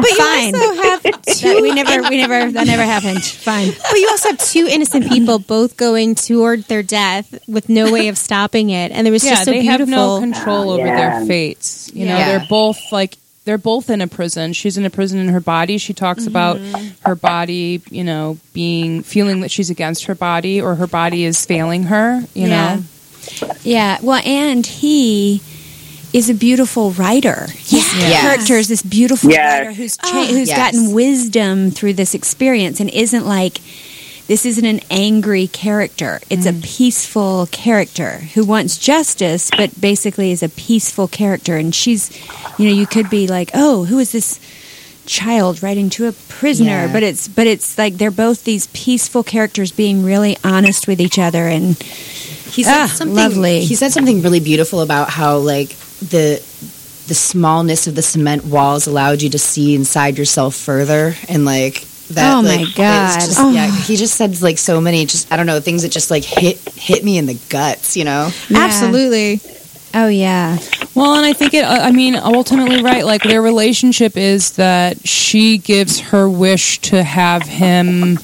But you Fine. also have That- two. we never, we never, that never happened. Fine. But you also have two innocent people both going toward their death with no way of stopping it, and there was yeah, just so they beautiful. have no control over Yeah. their fates. You know, Yeah. they're both like they're both in a prison. She's in a prison in her body. She talks mm-hmm. about her body, you know, being feeling that she's against her body or her body is failing her. You Yeah. know, Yeah. Well, and he is a beautiful writer. His Yes. character is this beautiful Yes. writer who's cha- who's Yes. gotten wisdom through this experience and isn't like this isn't an angry character. It's a peaceful character who wants justice, but basically is a peaceful character. And she's, you know, you could be like, oh, who is this child writing to a prisoner? Yeah. But it's, but it's like they're both these peaceful characters being really honest with each other and He said Ah, something lovely. He said something really beautiful about how like the the smallness of the cement walls allowed you to see inside yourself further and like that Oh, my like, it's God. just- Oh. yeah he just said like so many just I don't know things that just like hit hit me in the guts you know Yeah. Absolutely. Oh yeah. Well, and I think it. I mean, ultimately, right? Like their relationship is that she gives her wish to have him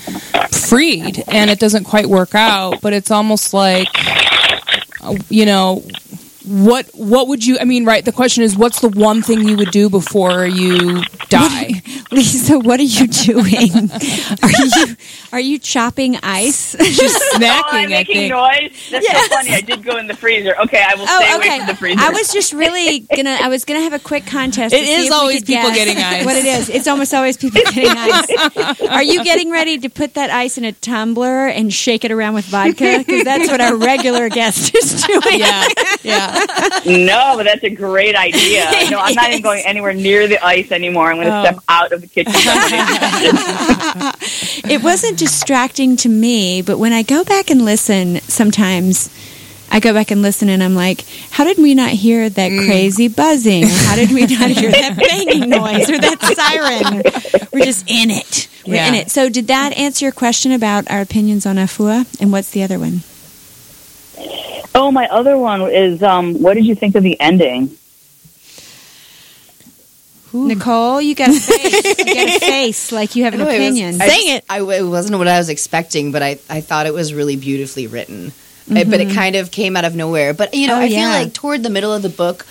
freed, and it doesn't quite work out. But it's almost like, you know, what what would you? I mean, right? The question is, what's the one thing you would do before you die? Lisa, what are you doing? are you are you chopping ice? Just Oh, snacking. I'm I making think. noise. That's so funny. I did go in the freezer. Okay, I will oh, stay Oh, away from the freezer. I was just really gonna. I was gonna have a quick contest. It to see is if we always could people getting ice. What it is? It's almost always people getting ice. Are you getting ready to put that ice in a tumbler and shake it around with vodka? Because that's what our regular guest is doing. Yeah, yeah. No, but that's a great idea. No, I'm not even going anywhere near the ice anymore. I'm going to Oh. step out of the kitchen. It wasn't distracting to me, but when I go back and listen, sometimes I go back and listen and I'm like, how did we not hear that Mm. crazy buzzing? How did we not hear that banging noise or that siren? We're just in it. We're Yeah. in it. So, did that answer your question about our opinions on Afua? And what's the other one? Oh, my other one is um, what did you think of the ending? Nicole, you got a face. You got a face like you have an No, it was- opinion. I Saying it. I, it wasn't what I was expecting, but I, I thought it was really beautifully written. Uh, But it kind of came out of nowhere. But you know, Oh, I feel like toward the middle of the book,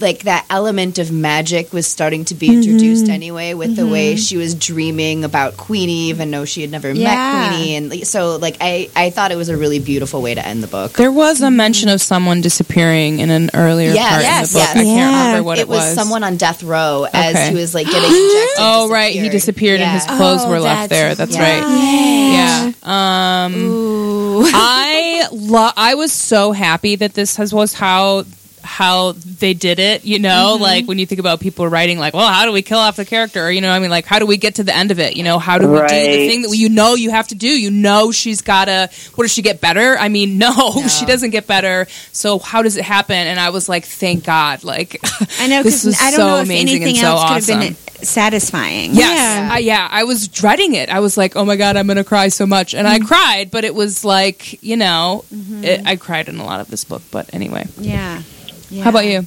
like that element of magic was starting to be introduced mm-hmm. anyway, with the way mm-hmm. she was dreaming about Queenie, even though she had never Yeah. met Queenie, and so like I, I thought it was a really beautiful way to end the book. There was a mm-hmm. mention of someone disappearing in an earlier Yes, part yes, in the book. yes. I can't Yeah. remember what it, it was, someone on death row as Okay. he was like getting injected. Oh, right. He disappeared and his clothes Oh, were left there. that's That's right. right. Yeah. Um, Ooh. I lo- I was so happy that this has was how how they did it. You know, Mm-hmm. like when you think about people writing, like, well, how do we kill off the character? Or, you know, I mean, like, how do we get to the end of it? You know, how do we do the thing that you know you have to do? You know, she's gotta. What does she get better? I mean, no, she doesn't get better. So how does it happen? And I was like, thank God, like, I know this because was I don't so know if amazing anything and so else awesome. could have been satisfying. Yes. Yeah. I, yeah, I was dreading it. I was like, oh my God, I'm going to cry so much. And Mm-hmm. I cried, but it was like, you know, it, I cried in a lot of this book. But anyway, Yeah. Yeah. how about you?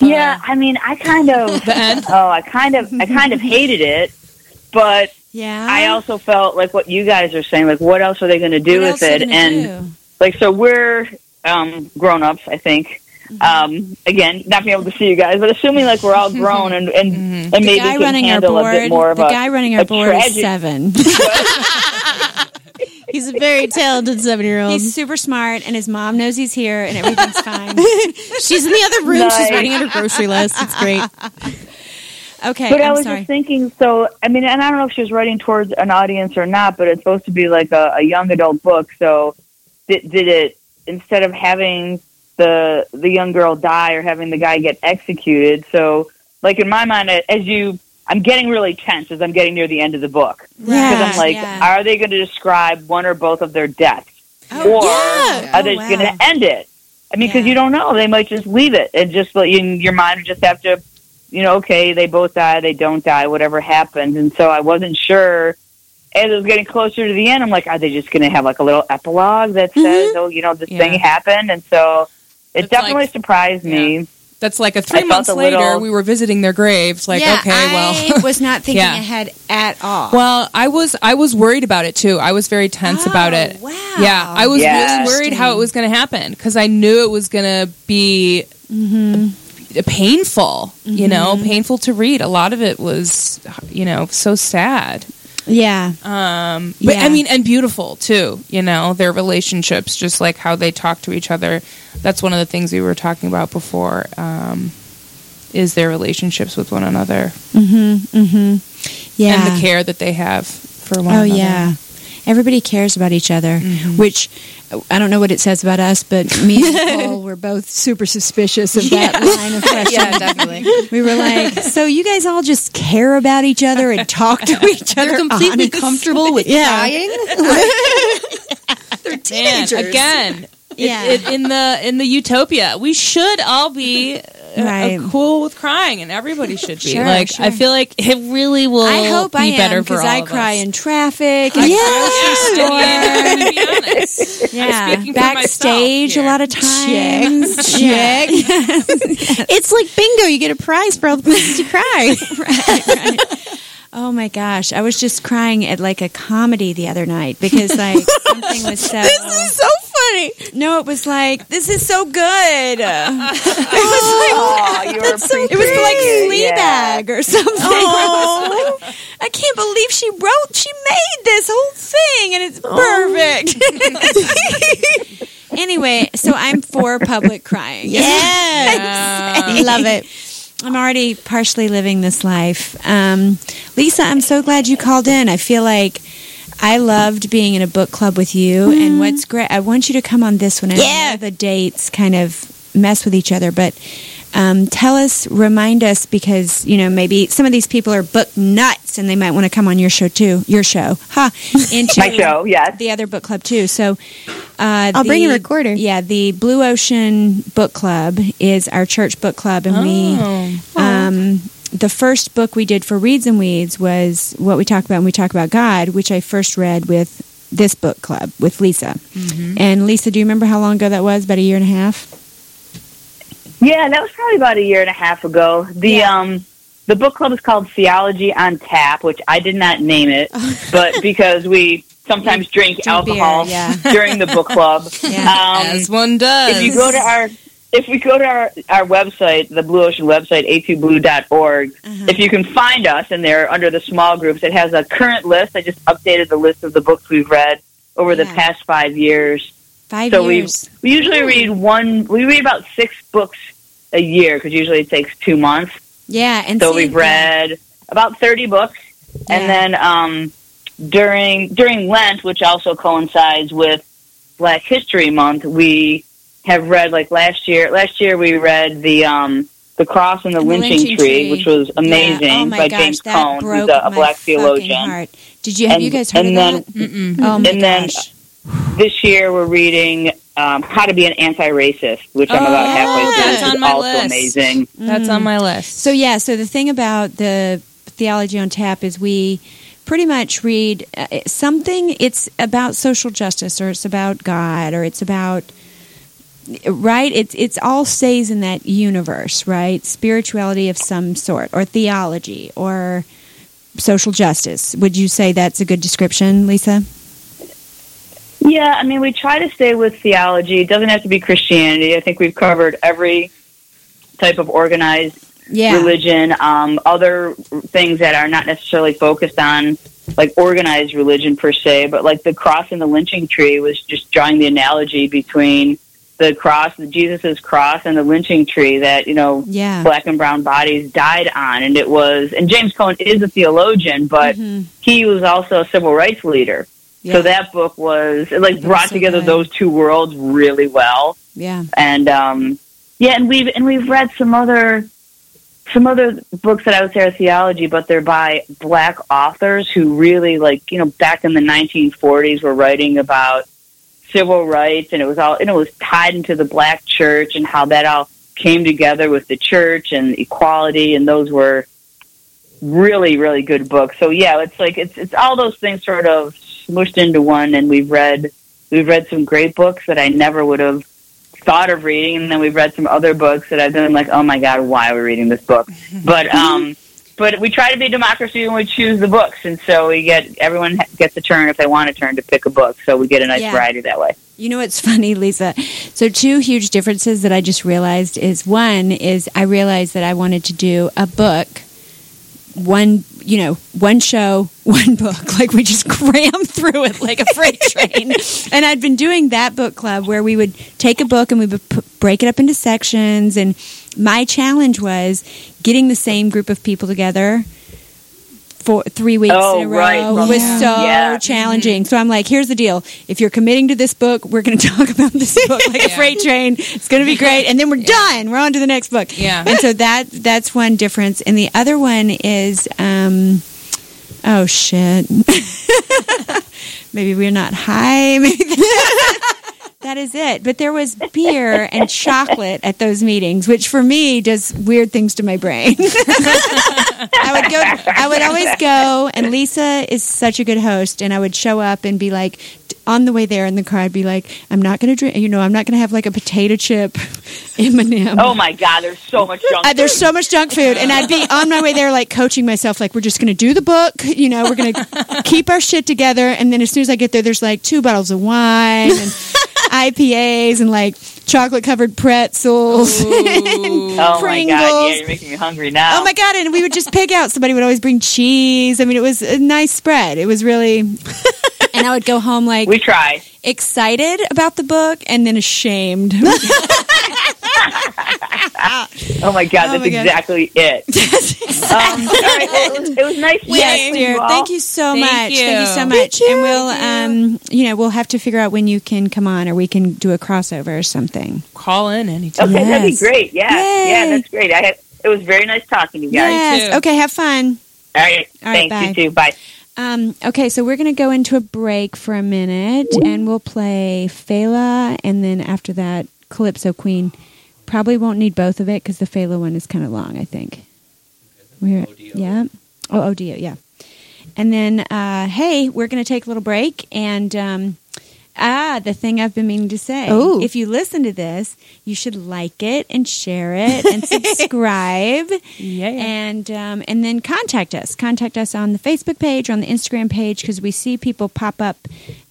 Yeah, I mean, I kind of. The end? Oh, I kind of, I kind of hated it, but Yeah. I also felt like what you guys are saying. Like, what else are they going to do What with it? And do? like, so we're um, grown ups, I think. Mm-hmm. Um, again, not being able to see you guys, but assuming like we're all grown and and, and the maybe guy can running our handle a board. bit more of the a guy running our a board is seven. He's a very talented seven year old. he's super smart, and his mom knows he's here, and everything's fine. She's in the other room. She's writing out her grocery list. It's great. Okay, But I I'm was sorry. just thinking, so I mean, and I don't know if she was writing towards an audience or not, but it's supposed to be like a, a young adult book. So did, did it instead of having the the young girl die or having the guy get executed? So like in my mind, as you, I'm getting really tense as I'm getting near the end of the book because Yeah, I'm like, yeah. are they going to describe one or both of their deaths, Oh, or yeah. are they Oh, just going to end it? I mean, because Yeah. you don't know. They might just leave it and just let you, your mind just have to, you know, okay, they both die, they don't die, whatever happens. And so I wasn't sure. As it was getting closer to the end, I'm like, are they just going to have like a little epilogue that says, mm-hmm. oh, you know, this Yeah. thing happened? And so it It's definitely like- surprised me. That's like a three felt months a later, little- we were visiting their graves. Like, yeah, okay, I well. was not thinking Yeah. ahead at all. Well, I was I was worried about it too. I was very tense about Oh, it. wow. Yeah, I was Yeah. really worried how it was going to happen because I knew it was going to be Mm-hmm. painful. You know, painful to read. A lot of it was, you know, so sad. Yeah, Um, but Yeah. I mean, and beautiful too. You know, their relationships, just like how they talk to each other. That's one of the things we were talking about before. Um, is their relationships with one another Mm-hmm. Mm-hmm. yeah. and the care that they have for one Oh another. yeah. Everybody cares about each other, Mm-hmm. which I don't know what it says about us, but me and Nicole were both super suspicious of that line of questioning. yeah, definitely. We were like, so you guys all just care about each other and talk to each other They're completely honestly?" comfortable with Yeah. crying. They're Man, teenagers. again, Yeah. it, it, in the in the utopia, we should all be Right. cool with crying, and everybody should be. Sure, like, sure. I feel like it really will. I hope be I better am for because I cry us. in traffic. And Yeah, honest. yeah, backstage a lot of times. Check. it's like bingo. You get a prize for all the places you cry. Oh my gosh, I was just crying at like a comedy the other night because like something was so. this is so funny. No, it was like this is so good. it was Oh, you were like it was like Fleabag or something. Oh. I can't believe she wrote, she made this whole thing, and it's perfect. anyway, so I'm for public crying. Yes. I love it. I'm already partially living this life. Um, Lisa, I'm so glad you called in. I feel like I loved being in a book club with you. And what's great, I want you to come on this one. I Yeah. know the dates kind of mess with each other, but um, tell us, remind us, because you know maybe some of these people are book nuts, and they might want to come on your show too. Your show, ha, into My show, yes. the other book club too. So uh, I'll bring a recorder. Yeah, the Blue Ocean Book Club is our church book club, and Oh. we um, the first book we did for Reads and Weeds was what we talk about when we talk about God, which I first read with this book club with Lisa. Mm-hmm. And Lisa, do you remember how long ago that was? About a year and a half. Yeah, that was probably about a year and a half ago. The Yeah. um the book club is called Theology on Tap, which I did not name it, but because we sometimes drink Drink alcohol beer, yeah. during the book club. Yeah. Um, As one does. if you go to our if we go to our, our website, the Blue Ocean website, a2blue.org, Uh-huh. if you can find us in there under the small groups, it has a current list. I just updated the list of the books we've read over the past five years. Five So we years. we usually read one. We read about six books a year because usually it takes two months. Yeah, and So see- we've read about thirty books, Yeah. and then um, during during Lent, which also coincides with Black History Month, we have read like last year. Last year we read the um, the cross and the, The lynching, Lynching tree, Tree. which was amazing Yeah. Oh my by gosh, James that Cone, who's a, a black fucking theologian. Heart. Did you have And- you guys heard and of then- that? Oh my And then- gosh. This year we're reading um, How to Be an Anti-Racist, which I'm about Oh, halfway through. that's on my also list. amazing. That's on my list. So yeah, so the thing about the theology on tap is we pretty much read uh, something. It's about social justice, or it's about God, or it's about right. It's it's all stays in that universe, right? Spirituality of some sort, or theology, or social justice. Would you say that's a good description, Lisa? Yeah, I mean, we try to stay with theology. It doesn't have to be Christianity. I think we've covered every type of organized Yeah. religion, um, other things that are not necessarily focused on like organized religion per se, but like the cross and the lynching tree was just drawing the analogy between the cross, Jesus's cross, and the lynching tree that you know Yeah. black and brown bodies died on, and it was. And James Cone is a theologian, but Mhm. he was also a civil rights leader. Yeah. So that book was it like brought so together good. those two worlds really well yeah. and um, yeah, and we've and we've read some other some other books that I would say are theology, but they're by black authors who really like you know back in the 1940s were writing about civil rights, and it was all and it was tied into the black church and how that all came together with the church and equality, and those were really really good books. So yeah, it's like it's it's all those things sort of smushed into one, and we've read we've read some great books that I never would have thought of reading, and then we've read some other books that I've been like, oh my god, why are we reading this book? But um, but we try to be democracy and we choose the books, and so we get everyone gets a turn if they want a turn to pick a book, so we get a nice Yeah. variety that way. You know what's funny, Lisa? So two huge differences that I just realized is one is I realized that I wanted to do a book, one you know, one show, one book. Like we just cram through it like a freight train. and I'd been doing that book club where we would take a book and we would p- break it up into sections. And my challenge was getting the same group of people together for three weeks Oh, in a row right. was Yeah. so Yeah. challenging. So I'm like, here's the deal: if you're committing to this book, we're going to talk about this book like a freight train. It's going to be great, and then we're done. We're on to the next book. Yeah. And so that that's one difference, and the other one is, um, oh shit, maybe we're not high. Maybe that is it. But there was beer and chocolate at those meetings, which for me does weird things to my brain. I would go. I would always go, and Lisa is such a good host, and I would show up and be like, on the way there in the car, I'd be like, I'm not going to drink. You know, I'm not going to have like a potato chip M&M. Oh my God, there's so much junk. Uh, there's so much junk food, and I'd be on my way there, like coaching myself, like we're just going to do the book. You know, we're going to keep our shit together, and then as soon as I get there, there's like two bottles of wine, and IPAs and like chocolate covered pretzels. and Oh my god! Pringles. Yeah, you're making me hungry now. Oh my god! And we would just pick out. Somebody would always bring cheese. I mean, it was a nice spread. It was really. And I would go home like We try. excited about the book and then ashamed. Oh my god, Oh that's my God. exactly it. Um, all right, well, it, was, it was nice. yes, dear. you. Thank you so Thank much. you. Thank you so much. And we'll, um, you know, we'll have to figure out when you can come on, or we can do a crossover or something. Call in anytime. Okay, that'd be great. Yeah, Yay. yeah, that's great. I had, it was very nice talking to you guys. Yes. too. Okay. Have fun. All right, All right, thanks. bye. You too. Bye. Um, okay, so we're going to go into a break for a minute, and we'll play Fela, and then after that, Calypso Queen. Probably won't need both of it because the Fela one is kind of long. I think. We're yeah. Oh, ODO, yeah. And then, uh, hey, we're going to take a little break, and um, ah, the thing I've been meaning to say. Oh. if you listen to this, you should like it and share it and subscribe. Yeah. And um, and then contact us. Contact us on the Facebook page or on the Instagram page because we see people pop up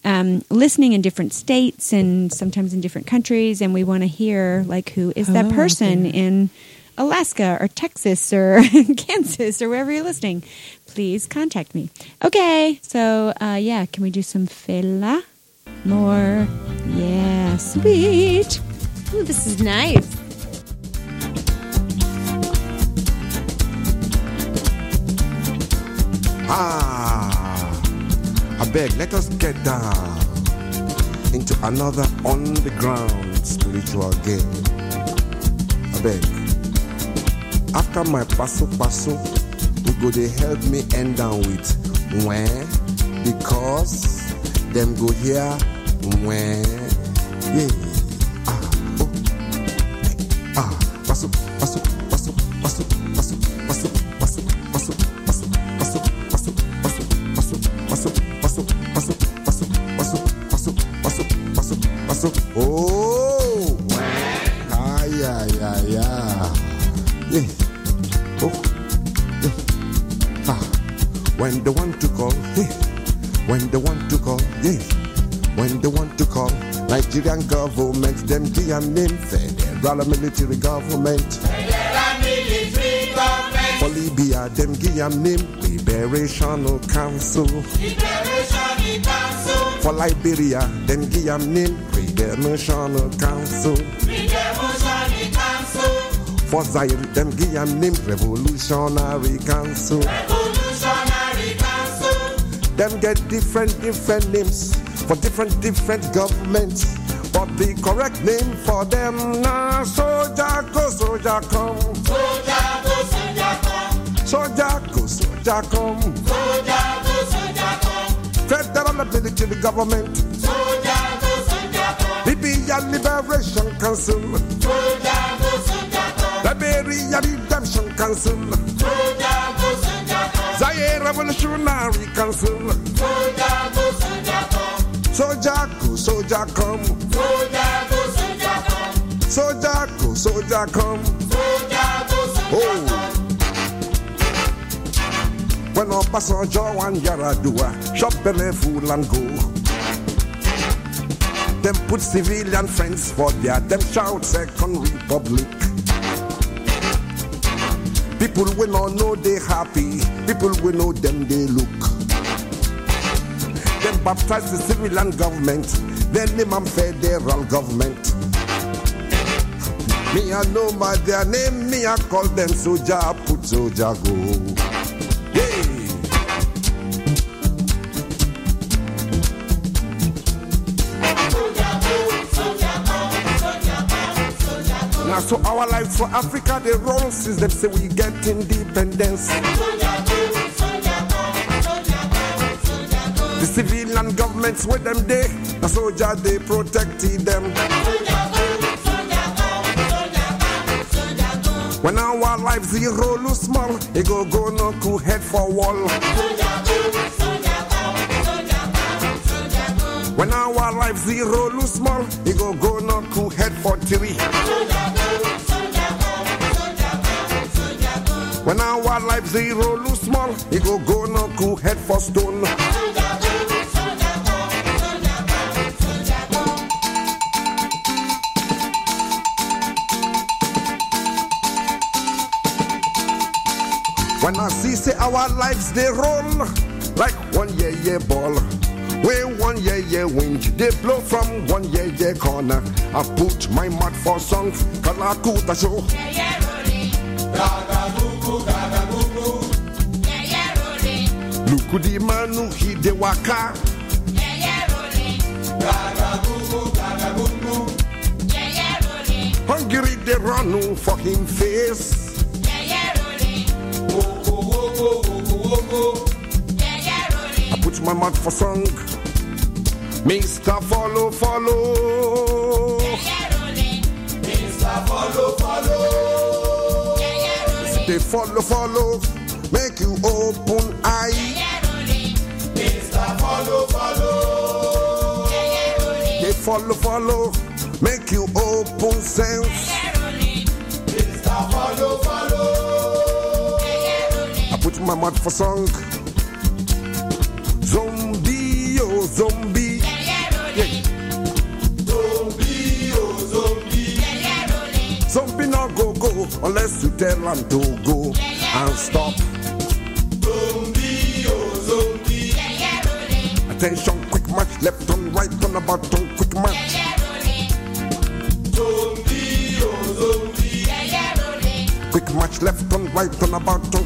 um, listening in different states and sometimes in different countries, and we want to hear like who is that Oh, person in Alaska or Texas or Kansas or wherever you're listening. Please contact me. Okay, so uh, yeah, can we do some fela? More, yeah, sweet. Ooh, this is nice. Ah, I beg, let us get down into another underground spiritual game. I beg. After my paso paso, you go they help me end down with when because them go here when yeah ah oh ah paso paso federal military government for Libya, them give name Liberational Council. Liberation Council. For Liberia, them give name Redemptional Council. For Zaire, them give name Revolutionary Council. Them get different, different names for different, different governments. But the correct Name for them now, soldier go, soldier come. Soldier go, soldier come. Soldier go, soldier come. Soldier go, soldier come. Federal military government. Soldier go, soldier come. Libyan Liberation Council. Soldier go, soldier come. Liberia Redemption Council. Soldier go, soldier come. Zaire Revolutionary Council. Soldier go, soldier come. Soldier go, soldier come. Soldier go. Oh. When Obasanjo and Yar'Adua shop belly full and go. Them put civilian friends for their them shout second republic. People will not know they happy. People will know them they look. Them baptize the civilian government. Then name them federal government. Me I know my their name. Me I call them soldier. Put soldier go. Now so our lives for Africa they roll since them say we get independence. The civilian governments with them they, the soldier they protected them. When our lives zero lose small, they go go no cool head for wall. When our lives zero lose small, they go go no cool head for three. When our lives zero lose small, they go go no cool head for stone. When I see say our lives they roll like one yeah yeah ball. When one yeah yeah wind they blow from one yeah yeah corner. I put my mouth for song, Kalakuta show. Lukudi manu hide waka. Hungry they run for him face. I put my mouth for song. Mr. Follow, follow. They follow, follow. Make you open eye. They follow, follow. Make you open sense. I put my mouth for song. Zombie, oh zombie. Yeah. Zombie oh zombie. Zombie no go go unless you tell him to go and stop. Zombie, oh zombie. Attention, quick match, left on right on the button, quick match. Quick match, left on right on the button,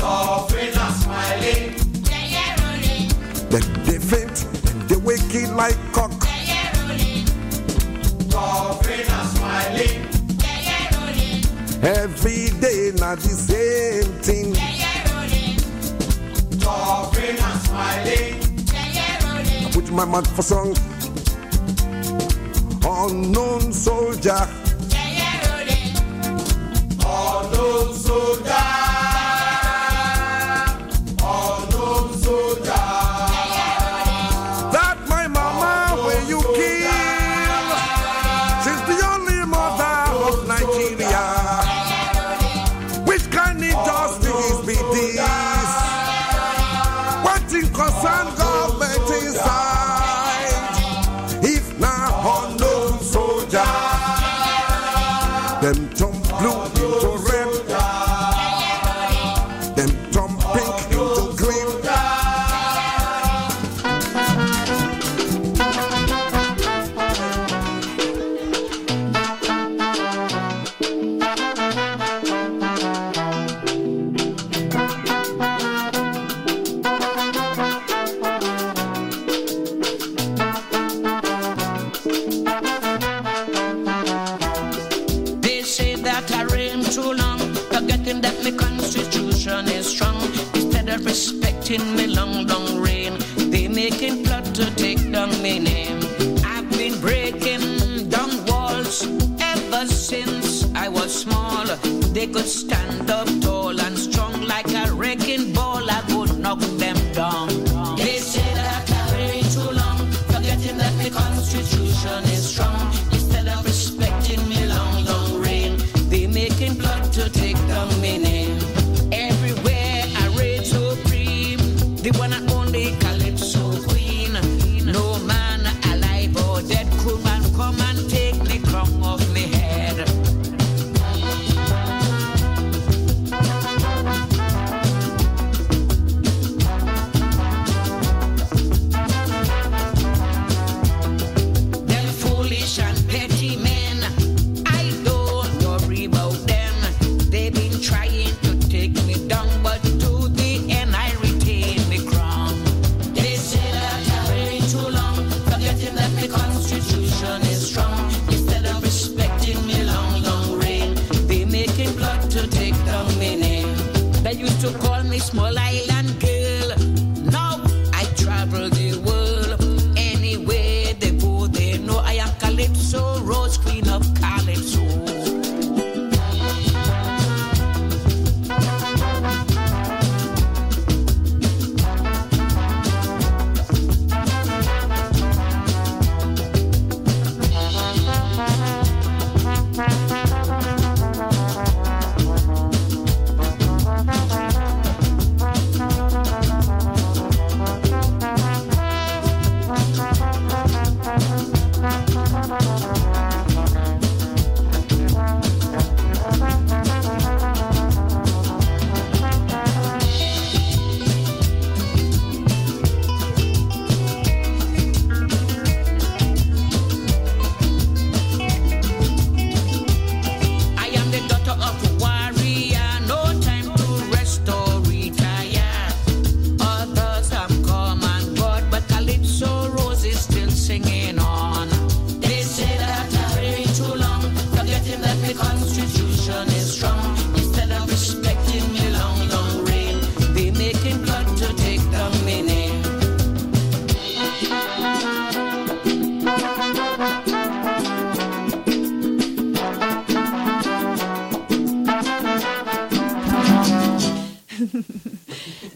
ninety nine standing. Then they faint and they wake it like cock. Yeah, yeah, rolling. Laughing and smiling. Yeah, yeah, rolling. Every day not the same thing. Yeah, yeah, rolling. Laughing and smiling. Yeah, yeah, rolling. I put my mouth for song. Unknown soldier. That What in concern government inside?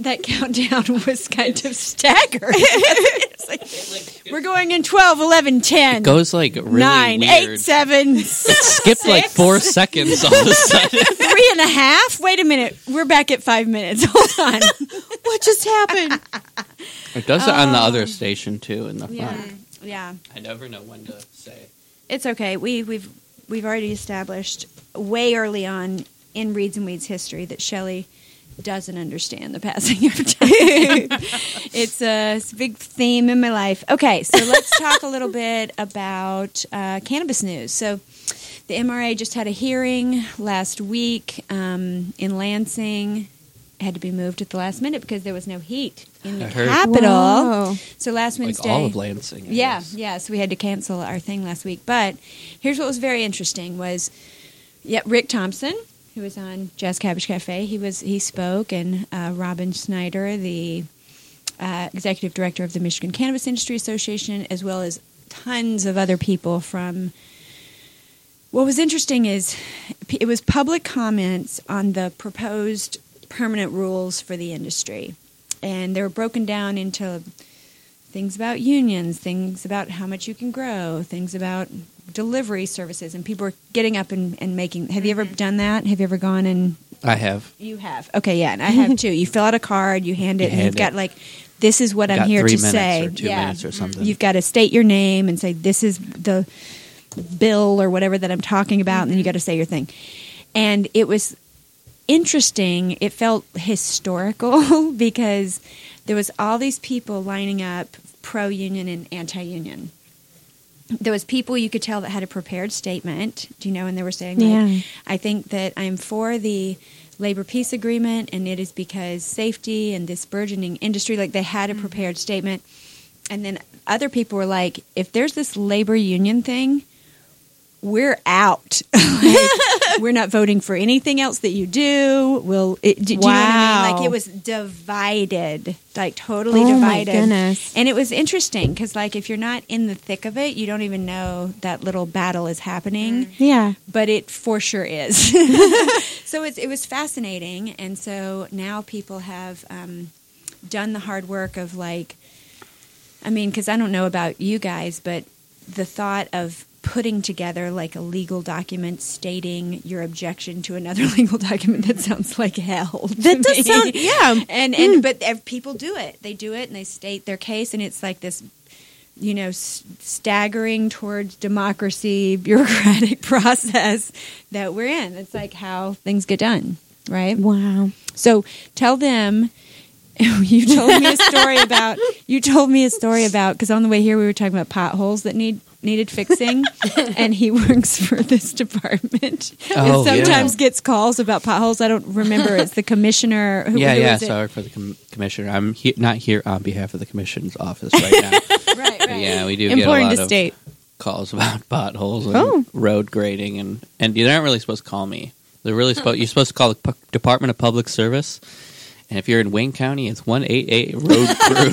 That countdown was kind of staggered. It's like, we're going in 12, 11, 10, It Goes like really nine, weird. eight, seven, It skipped like four seconds all of a sudden. three and a half. Wait a minute. We're back at five minutes. Hold on. what just happened? It does it on the other um, station too in the front. Yeah. Yeah. I never know when to say. It's okay. We we've we've already established way early on in Reads and Weeds history that Shelley doesn't understand the passing of time. it's, a, it's a big theme in my life. Okay, so let's talk a little bit about uh, cannabis news. So the MRA just had a hearing last week um, in Lansing. It had to be moved at the last minute because there was no heat in the I capital. Whoa. So last Like Wednesday, all of Lansing. I yeah, guess. yeah. So we had to cancel our thing last week. But here's what was very interesting was, yeah, Rick Thompson, who was on Jazz Cabbage Cafe, he was he spoke, and uh, Robin Schneider, the uh, executive director of the Michigan Cannabis Industry Association, as well as tons of other people from. What was interesting is it was public comments on the proposed permanent rules for the industry. And they were broken down into things about unions, things about how much you can grow, things about delivery services. And people are getting up and, and making. Have you ever mm-hmm. done that? Have you ever gone and. I have. You have. Okay, yeah, and I have too. You fill out a card, you hand it, You and you've hand got like, this is what You I'm got here three to minutes say. or two yeah. minutes or something. You've got to state your name and say, this is the bill or whatever that I'm talking about, and then you mm-hmm. got to say your thing. And it was interesting. It felt historical because there was all these people lining up pro union and anti union. There was people you could tell that had a prepared statement. Do you know? And they were saying, like, Yeah. I think that I'm for the labor peace agreement, and it is because safety and this burgeoning industry. Like they had a mm-hmm. prepared statement, and then other people were like, if there's this labor union thing, we're out. like, we're not voting for anything else that you do. We'll. It, do, do you know what I mean? Like it was divided, like totally Oh, my divided. goodness. And it was interesting because, like, if you're not in the thick of it, you don't even know that little battle is happening. Yeah. But it for sure is. so it's, it was fascinating, and so now people have um, done the hard work of like, I mean, because I don't know about you guys, but the thought of putting together like a legal document stating your objection to another legal document that sounds like hell. That does me. sound- yeah. And and mm. but ev- people do it. They do it and they state their case, and it's like this, you know, staggering towards democracy bureaucratic process that we're in. It's like how things get done, right? Wow. So tell them. You told me a story about. You told me a story about because on the way here we were talking about potholes that need needed fixing, and he works for this department Oh, and sometimes yeah. gets calls about potholes. I don't remember. It's the commissioner. Who, yeah, who yeah. is it? So I work for the com- commissioner. I'm he- not here on behalf of the commission's office right now. Right, But right. yeah, we do get a Important lot to of state. calls about potholes and Oh. road grading, and and they're not really supposed to call me. They're really supposed. You're supposed to call the Pu- Department of Public Service, and if you're in Wayne County, it's one eight eight road crew.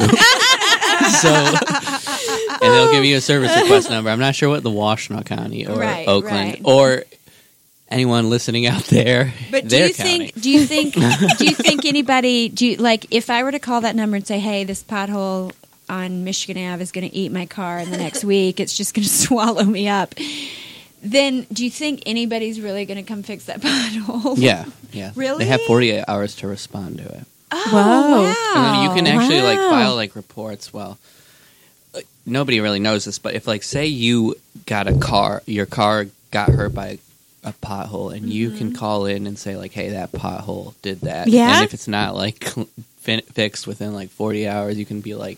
so, and they'll give you a service request number. I'm not sure what the Washtenaw County or Right, Oakland right. or anyone listening out there. But do their you county. think? Do you think? do you think anybody? Do you like? If I were to call that number and say, "Hey, this pothole on Michigan Ave is going to eat my car in the next week. It's just going to swallow me up." Then, do you think anybody's really going to come fix that pothole? Yeah, yeah. Really? They have 48 hours to respond to it. Oh, Whoa. wow. And then you can actually like Wow. file like reports. Well, like, nobody really knows this, but if like say you got a car, your car got hurt by a pothole, and you Mm-hmm. can call in and say like, "Hey, that pothole did that." Yeah? And if it's not like fin- fixed within like 40 hours, you can be like,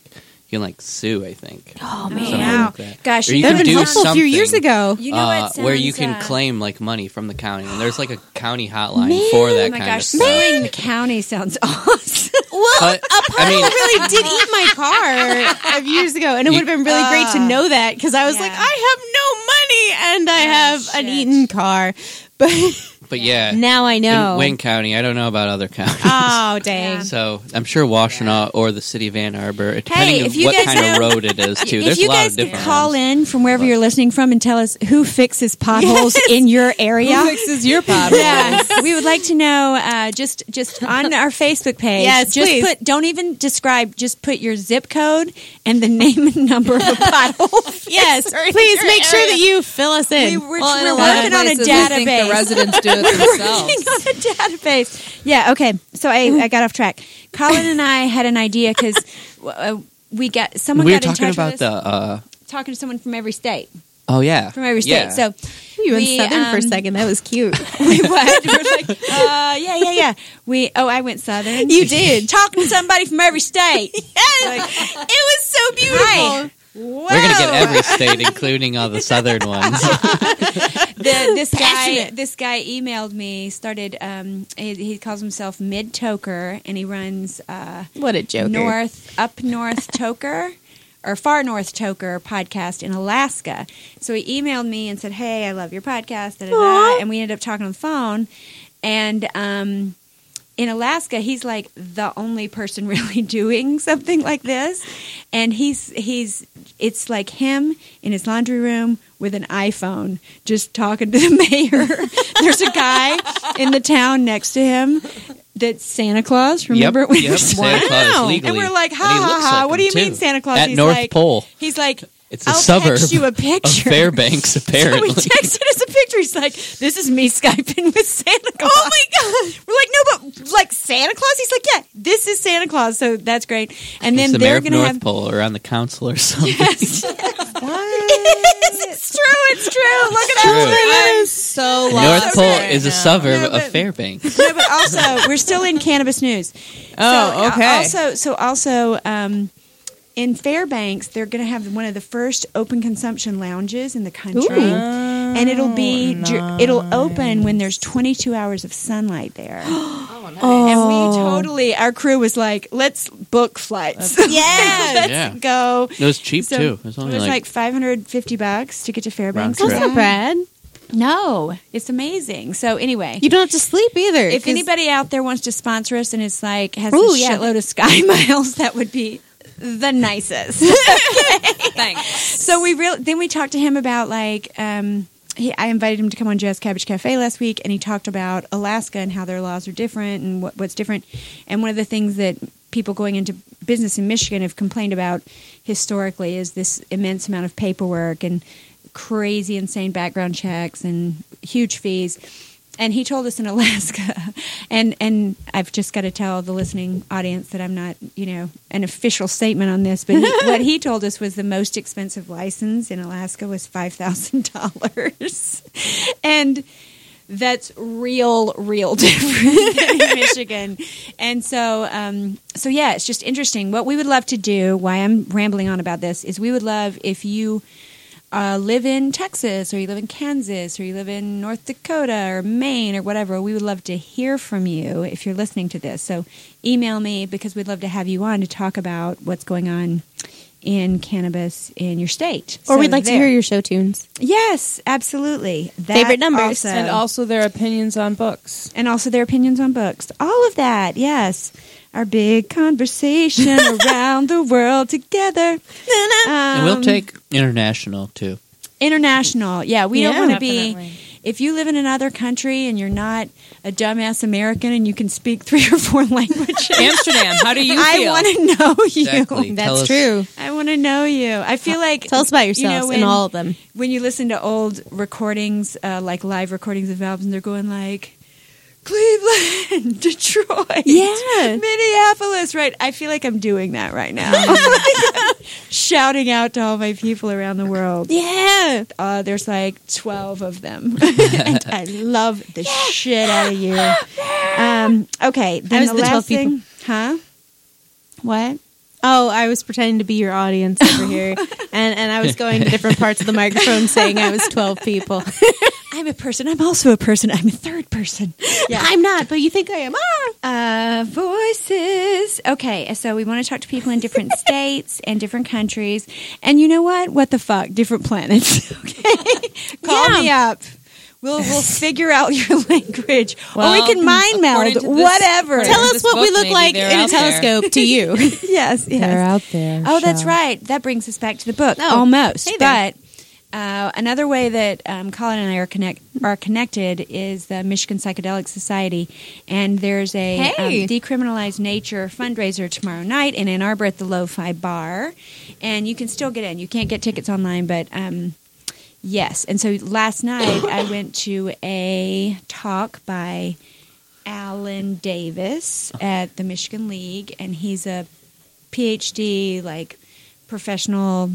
can like sue. I think. Oh man, Wow. like that. Gosh, Or you you That'd can been do helpful a few years ago. You know uh, what? where you can uh, claim like money from the county, and there's like a county hotline for that Oh my kind gosh, of stuff. suing the county sounds awesome. Well, But, a I pothole mean- really did eat my car a few years ago, and it would have been really great to know that because I was Yeah. like, I have no money and I Oh, have an eaten car, but But yeah, Now I know. in Wayne County. I don't know about other counties. Oh dang! So I'm sure Washtenaw or the city of Ann Arbor, depending if on what kind know- of road it is too. if There's you a lot guys of could different call ones. in from wherever you're listening from and tell us who fixes potholes in your area. Who fixes your potholes? Yeah, we would like to know. Uh, just just on our Facebook page. Yes, just please. put. Don't even describe. Just put your zip code and the name and number of a pothole. yes, please make sure that you fill us in. We, we're Well, we're a lot of working on a places, think database. the residents do it We're themselves. working on a database. Yeah. Okay. So I, I got off track. Colin and I had an idea because uh, we got someone we were got in talking touch about with the. us, Uh, talking to someone from every state. oh yeah, From every state. Yeah. So you went we, southern for a um, second. That was cute. we what? We're like, uh, yeah, yeah, yeah. We oh, I went southern. You did. talking to somebody from every state. it was so beautiful. Hi. we're gonna get every state, including all the southern ones. the, this guy Passionate. this guy emailed me started um he, he calls himself mid toker and he runs uh What a joker. north up north toker or far north toker podcast in alaska so he emailed me and said hey i love your podcast da, da, da. And we ended up talking on the phone and um in Alaska, he's like the only person really doing something like this, and he's he's it's like him in his laundry room with an iPhone, just talking to the mayor. There's a guy in the town next to him that's Santa Claus. Remember yep, when we yep, were- Santa Claus legally. And we're like, ha ha ha! like what do you mean. Santa Claus? At he's North like, Pole. He's like, It's a I'll suburb text you a of picture. Fairbanks, So apparently. he texted us a picture. He's like, "This is me skyping with Santa Claus." Oh my god! We're like, "No, but like Santa Claus." He's like, "Yeah, this is Santa Claus." So that's great. And He's then the they're going to have North. Pole or on the council or something. it's true. It's true. Look at True. that. I'm so North Pole right is a suburb No, of Fairbanks. No, but also we're still in cannabis news. Oh, So, okay. Also, so also um, in Fairbanks, they're going to have one of the first open consumption lounges in the country, and it'll be dur- it'll open when there's 22 hours of sunlight there. Oh no. And we oh. totally, our crew was like, let's book flights. Yes. let's Yeah. go. It was cheap So, too. It was It was like, like, 550 bucks to get to Fairbanks. Round That's trip. not bad. No, it's amazing. So anyway, You don't have to sleep either. If anybody out there wants to sponsor us and it's like has Ooh, a yeah. shitload of sky miles, that would be the nicest. Thanks. so we real then we talked to him about like um he, I invited him to come on Jazz Cabbage Cafe last week, and he talked about Alaska and how their laws are different and what, what's different. And one of the things that people going into business in Michigan have complained about historically is this immense amount of paperwork and crazy, insane background checks and huge fees. And he told us in Alaska, and and I've just got to tell the listening audience that I'm not, you know, an official statement on this, but he, what he told us was the most expensive license in Alaska was five thousand dollars, and that's real, real different in Michigan. And so, um, so yeah, it's just interesting. What we would love to do, why I'm rambling on about this, is we would love if you uh, live in Texas or you live in Kansas or you live in North Dakota or Maine or whatever, we would love to hear from you if you're listening to this. So email me because we'd love to have you on to talk about what's going on in cannabis in your state. or So we'd like to hear your show tunes. Yes, absolutely. That Favorite numbers. also. and also their opinions on books. and also their opinions on books. All of that, yes. Our big conversation around the world together. and we'll Um, take international too. international. Yeah, we don't Yeah, want to be. If you live in another country and you're not a dumbass American and you can speak three or four languages, Amsterdam, how do you I feel? want to know you. Exactly. Tell That's us- true. I want to know you. I feel like Tell us about you yourselves know, and all of them. when you listen to old recordings, uh, like live recordings of albums, and they're going like Cleveland, Detroit, Yeah. Minneapolis. Right? I feel like I'm doing that right now, shouting out to all my people around the world. Yeah. Uh, there's like twelve of them, and I love the shit out of you. Um, okay, then the, the 12 last people. thing, huh? What? Oh, I was pretending to be your audience over here, and and I was going to different parts of the microphone saying I was twelve people. I'm a person. I'm also a person. I'm a third person. Yeah. I'm not, but you think I am. Ah. Uh, voices. Okay, so we want to talk to people in different states and different countries. And you know what? What the fuck? Different planets. Okay. Call Yeah. me up. We'll we'll figure out your language, or we can mind meld. this- whatever. Tell us what we look like in a telescope to you. yes, yes. They're out there. Oh, that's right. That brings us back to the book. Oh, Almost. hey but uh, another way that um, Colin and I are connect are connected is the Michigan Psychedelic Society, and there's a Hey. um, decriminalized nature fundraiser tomorrow night in Ann Arbor at the Lo-Fi Bar, and you can still get in. You can't get tickets online, but. Um, Yes, and so last night I went to a talk by Alan Davis at the Michigan League, and he's a PhD, like professional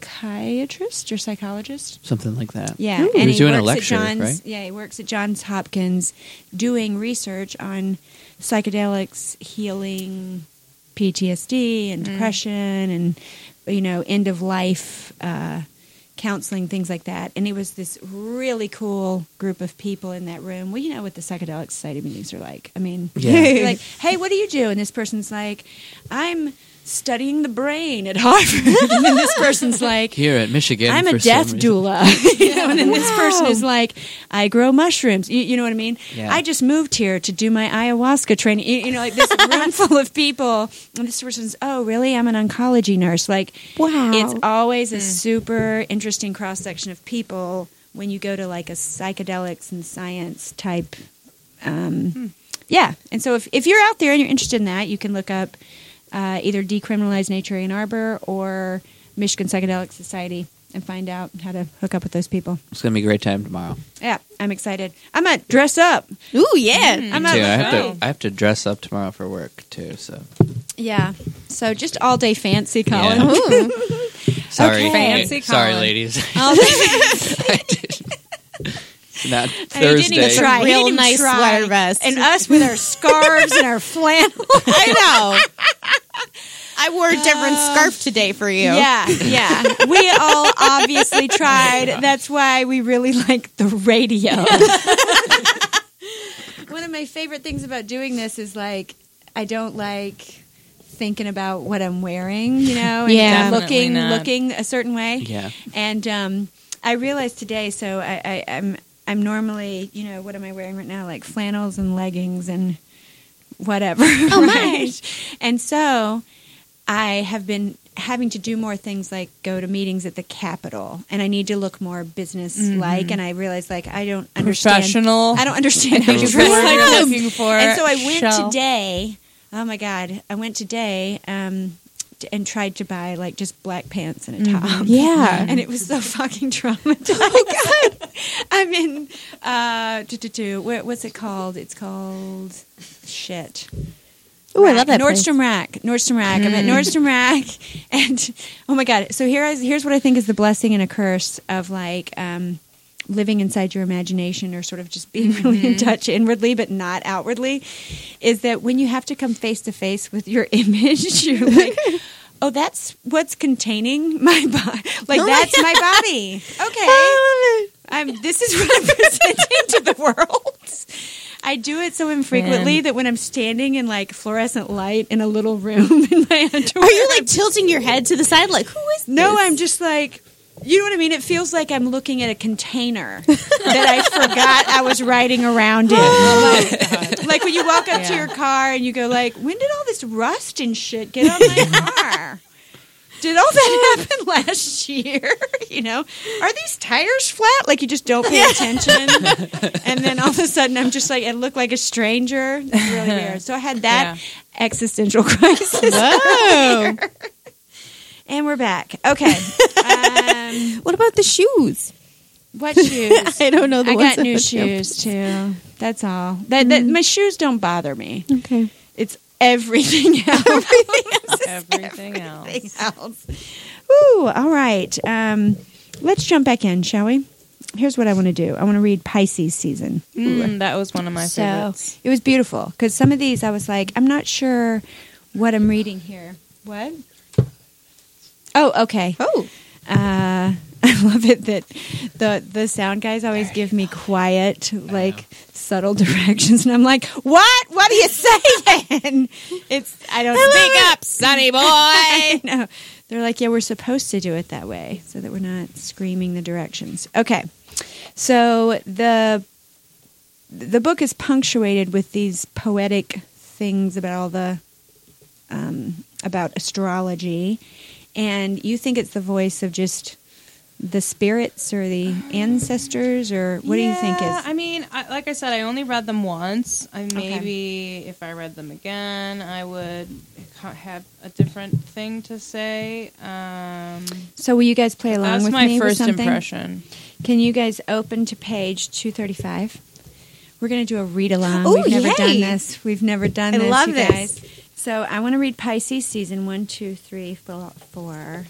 psychiatrist or psychologist. Something like that. Yeah, He and was he doing a lecture, at Johns. right? Yeah, he works at Johns Hopkins, doing research on psychedelics healing PTSD and depression, and you know end of life uh, counseling, things like that. And it was this really cool group of people in that room. Well, you know what the psychedelic society meetings are like. I mean, Yeah. like, hey, what do you do? And this person's like, I'm studying the brain at Harvard. and then this person's like, Here at Michigan, I'm a for death reason. doula. you know, and then this person is like, I grow mushrooms. You, you know what I mean? Yeah. I just moved here to do my ayahuasca training. You, you know, like this room full of people. And this person's, oh, really? I'm an oncology nurse. Like, Wow. it's always a super interesting cross section of people when you go to like a psychedelics and science type. Um, Yeah. And so if, if you're out there and you're interested in that, you can look up uh, either Decriminalize Nature Ann Arbor or Michigan Psychedelic Society and find out how to hook up with those people. It's gonna be a great time tomorrow. Yeah, I'm excited. I'm gonna dress up. Ooh, yeah. I'm Too. I have to. I have to dress up tomorrow for work too. So Yeah. So just all day fancy, Colin. Yeah. Ooh. sorry, Okay. Fancy sorry, ladies. All day I did. It's And he didn't Thursday. even try. Real didn't even nice try. sweater vest. And us with our scarves and our flannel. I know. I wore a different scarf today for you. Yeah, yeah. We all obviously tried. That's why we really like the radio. One of my favorite things about doing this is like I don't like thinking about what I'm wearing, you know, and Yeah. looking not. looking a certain way. Yeah. And um, I realized today, so I, I, I'm I'm normally, you know, what am I wearing right now? Like flannels and leggings and whatever. Oh my. And so I have been having to do more things like go to meetings at the Capitol, and I need to look more business like. And I realized like I don't understand. Professional. I don't understand how you dress like looking for. And so I went Shell. today. Oh my god! I went today um, and tried to buy like just black pants and a top. Yeah. and it was so fucking traumatized. Oh god! I'm in. Uh, do, do, do, where, what's it called? It's called shit. Oh, I love that place. Nordstrom Rack. Nordstrom Rack. I'm at Nordstrom Rack, and oh my god! So here is here's what I think is the blessing and a curse of like um, living inside your imagination, or sort of just being really in mm-hmm. touch inwardly but not outwardly. Is that when you have to come face to face with your image, you're like. Oh, that's what's containing my body. Like that's my body. Okay, I'm. This is what I'm presenting to the world. I do it so infrequently Man. that when I'm standing in like fluorescent light in a little room in my underwear, Are you like tilting your head to the side, like who is? no, this? I'm just like, you know what I mean? It feels like I'm looking at a container that I forgot I was riding around in. Oh like, like when you walk up to your car and you go like, when did all this rust and shit get on my car? Did all that happen last year? You know, are these tires flat? Like you just don't pay attention, and then all of a sudden I'm just like, I look like a stranger. It's really weird. So I had that existential crisis. Whoa. And we're back. Okay. Um, what about the shoes? what shoes? I don't know the I got new shoes too. That's all. That, that my shoes don't bother me. Okay. It's everything else. Everything else. everything else. Ooh, all right. Um, let's jump back in, shall we? Here's what I want to do. I want to read Pisces season. Mm, that was one of my so favorites. it was beautiful because some of these I was like, I'm not sure what I'm reading here. What? Oh, okay. Oh. Uh, I love it that the the sound guys always give me quiet, like subtle directions, and I'm like, "What? What are you saying?" It's I don't Speak up, Sonny boy. no. They're like, yeah, we're supposed to do it that way so that we're not screaming the directions. Okay. So the the book is punctuated with these poetic things about all the um, about astrology, and you think it's the voice of just the spirits or the ancestors, or what do you think is? I mean, I, like I said, I only read them once. I maybe if I read them again, I would have a different thing to say. Um, So will you guys play along that's with my me first something? impression. Can you guys open to page 235? We're going to do a read along. We've never yay. done this. We've never done I this. love you this. guys. So I want to read Pisces season one, two, three, four, four.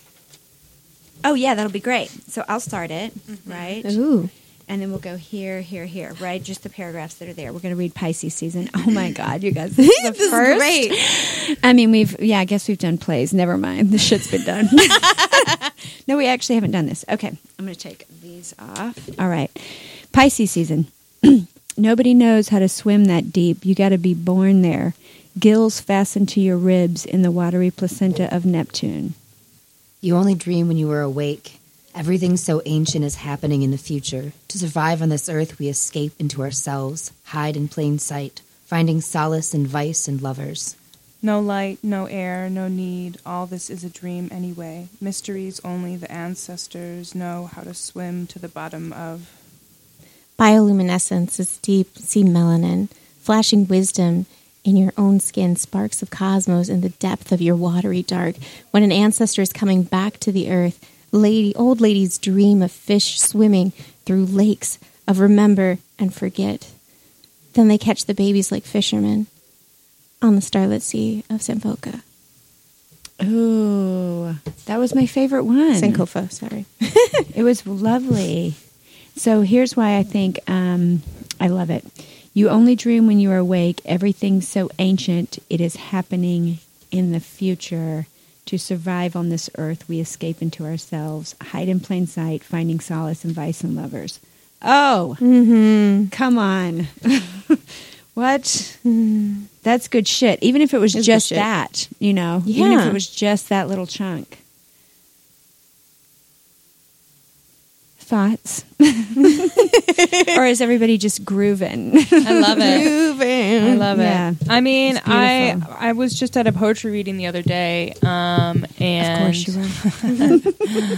Oh, yeah, that'll be great. So I'll start it, mm-hmm. right? Ooh. And then we'll go here, here, here, right? Just the paragraphs that are there. We're going to read Pisces season. Oh my God, you guys. This is the This is first. great. I mean, we've, yeah, I guess we've done plays. Never mind. The shit's been done. no, we actually haven't done this. Okay, I'm going to take these off. All right. Pisces season. Nobody knows how to swim that deep. You got to be born there. Gills fastened to your ribs in the watery placenta of Neptune. You only dream when you are awake. Everything so ancient is happening in the future. To survive on this earth, we escape into ourselves, hide in plain sight, finding solace in vice and lovers. No light, no air, no need. All this is a dream anyway. Mysteries only the ancestors know how to swim to the bottom of. Bioluminescence is deep sea melanin, flashing wisdom in your own skin, sparks of cosmos in the depth of your watery dark. When an ancestor is coming back to the earth, lady, old ladies dream of fish swimming through lakes of remember and forget. Then they catch the babies like fishermen on the starlit sea of Samvoka. Ooh, that was my favorite one. Sankofa, sorry. It was lovely. So here's why I think um, I love it. You only dream when you are awake. Everything's so ancient, it is happening in the future. To survive on this earth, we escape into ourselves, hide in plain sight, finding solace in vice and lovers. Oh, Mm-hmm. come on. what? That's good shit. Even if it was It's just that, you know, yeah. even if it was just that little chunk. Thoughts? or is everybody just grooving? I love it. Grooving. I love Yeah. it. I mean, I. I was just at a poetry reading the other day, um, and of course you were.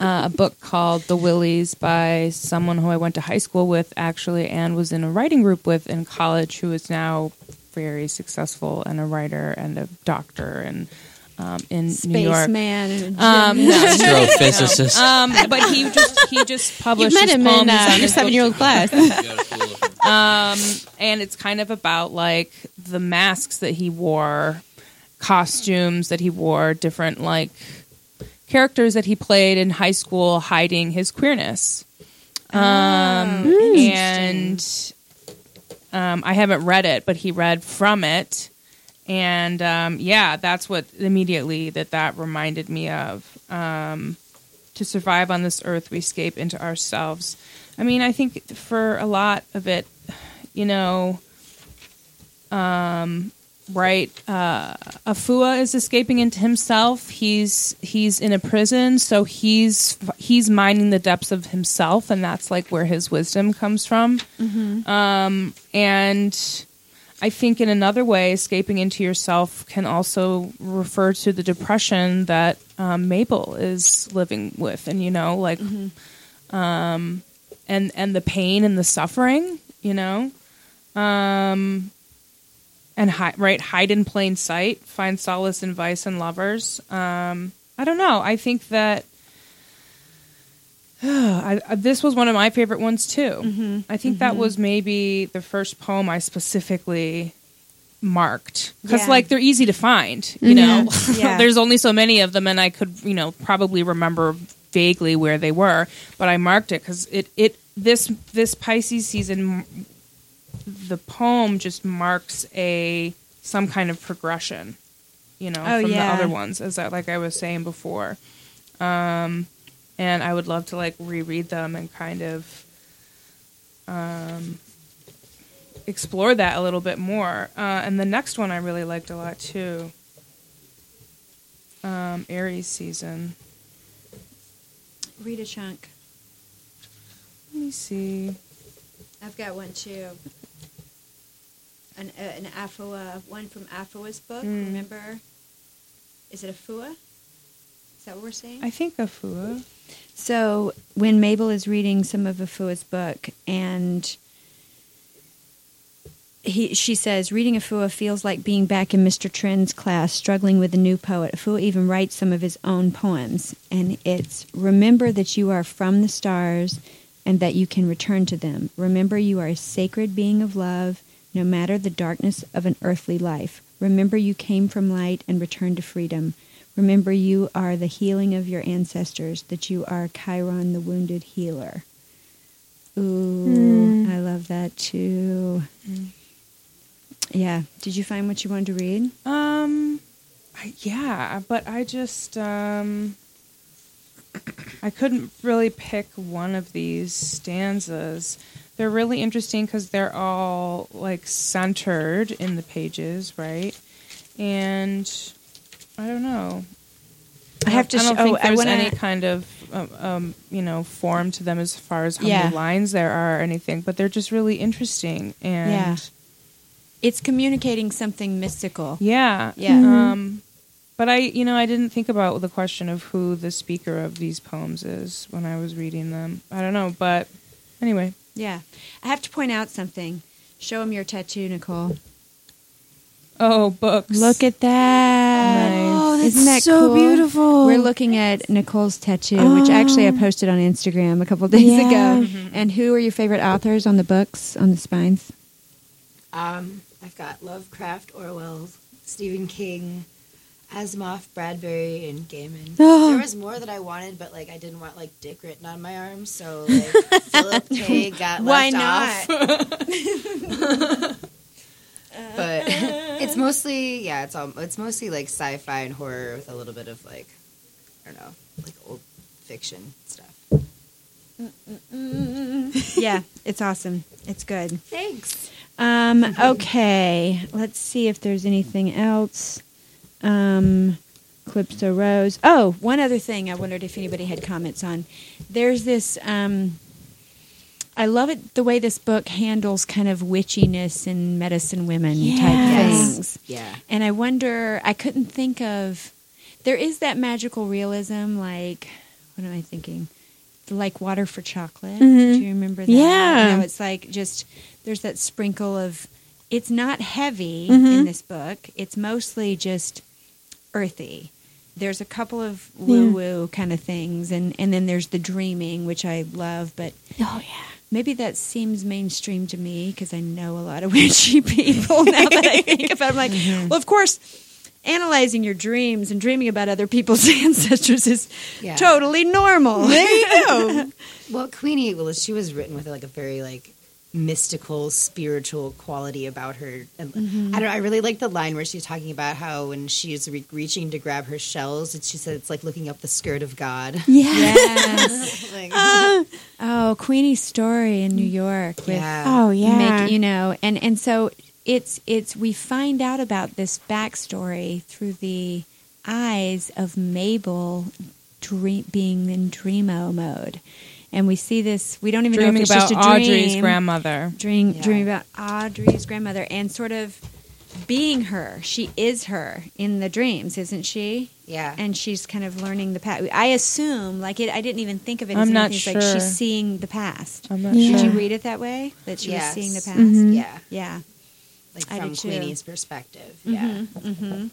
uh, a book called The Willies by someone who I went to high school with, actually, and was in a writing group with in college, who is now very successful and a writer and a doctor and um, in New York. Spaceman Um, no, Astrophysicist. um, but he just he just published. You've published met his him poems in uh, your seven year old class. um, and it's kind of about like the masks that he wore, costumes that he wore, different like characters that he played in high school, hiding his queerness. Um, and um, I haven't read it, but he read from it, and um, yeah, that's what immediately that that reminded me of. Um, to survive on this earth, we escape into ourselves. I mean, I think for a lot of it, you know, um, right? Uh, Afua is escaping into himself. He's he's in a prison, so he's he's mining the depths of himself, and that's like where his wisdom comes from. Um, and I think in another way, escaping into yourself can also refer to the depression that um, Mabel is living with, and you know, like, um, and and the pain and the suffering, you know, um, and hi- right, hide in plain sight, find solace in vice and lovers. Um, I don't know. I think that. I, I- this was one of my favorite ones too. Mm-hmm. I think that mm-hmm. was maybe the first poem I specifically marked because Yeah. like they're easy to find. You mm-hmm. know, Yeah. there's only so many of them, and I could you know probably remember vaguely where they were, but I marked it because it it this this Pisces season, the poem just marks a some kind of progression. You know, Oh, from yeah. the other ones, as I, like I was saying before. Um, and I would love to like reread them and kind of um, explore that a little bit more. Uh, and the next one I really liked a lot too. Um, Aries season. Read a chunk. Let me see. I've got one too. An uh, an Afua, one from Afua's book. Mm. Remember? Is it Afua? Is that what we're saying? I think Afua. So when Mabel is reading some of Afua's book, and he, she says, reading Afua feels like being back in Mr. Trend's class, struggling with a new poet. Afua even writes some of his own poems, and it's remember that you are from the stars and that you can return to them. Remember you are a sacred being of love, no matter the darkness of an earthly life. Remember you came from light and returned to freedom. Remember you are the healing of your ancestors, that you are Chiron, the wounded healer. Ooh, I love that too. Yeah. Did you find what you wanted to read? Um, I, yeah, but I just um, I couldn't really pick one of these stanzas. They're really interesting because they're all like centered in the pages, right? And I don't know. I have to I don't sh- think oh, I there's wanna- any kind of um, um, you know form to them as far as how Yeah. many lines there are or anything, but they're just really interesting and Yeah. It's communicating something mystical. yeah. Yeah. Um, but I, you know, I didn't think about the question of who the speaker of these poems is when I was reading them. I don't know, but anyway. Yeah. I have to point out something. Show him your tattoo, Nicole. Oh, books. Look at that. Nice. Oh, that's Isn't that so cool? beautiful. We're looking at Nicole's tattoo, which actually I posted on Instagram a couple days Yeah. ago. And who are your favorite authors on the books, on the spines? Um, I've got Lovecraft, Orwell, Stephen King, Asimov, Bradbury, and Gaiman. Oh. There was more that I wanted, but like I didn't want like Dick written on my arm, so like Philip K got Why left not? off. but it's mostly yeah, it's all it's mostly like sci-fi and horror with a little bit of like I don't know, like old fiction stuff. yeah, it's awesome. It's good. Thanks. Um, okay, let's see if there's anything else. Um, Calypso Rose. Oh, one other thing I wondered if anybody had comments on. There's this. Um, I love it the way this book handles kind of witchiness and medicine women type things. Yeah. And I wonder, I couldn't think of. There is that magical realism, like, what am I thinking? Like water for chocolate. Mhm. Do you remember that? Yeah. How it's like just, there's that sprinkle of, it's not heavy Mhm. in this book. It's mostly just earthy. There's a couple of woo woo kind of things, and, and then there's the dreaming, which I love, but Oh yeah. Maybe that seems mainstream to me because I know a lot of witchy people now that I think about it. I'm like, mm-hmm. well, of course, analyzing your dreams and dreaming about other people's ancestors is Yeah. totally normal. There you go. Well, Queenie, well, she was written with like a very like mystical, spiritual quality about her. And Mm-hmm. I don't know. I really like the line where she's talking about how when she's re- reaching to grab her shells, it, she said it's like looking up the skirt of God. Yeah. yes. Like, Oh, Queenie's story in New York with yeah. Oh yeah. make you know and and so it's it's we find out about this backstory through the eyes of Mabel dream, being in dreamo mode and we see this we don't even know if it's about just a dream Audre's grandmother. dream Yeah. dreaming about Audre's grandmother and sort of being her she is her in the dreams isn't she yeah. and she's kind of learning the past I assume like it I didn't even think of it as I'm not sure. like she's seeing the past I'm not Yeah. did you read it that way? That she Yes. was seeing the past? Mhm. yeah. Yeah. Like from. Queenie's perspective. Yeah. hmm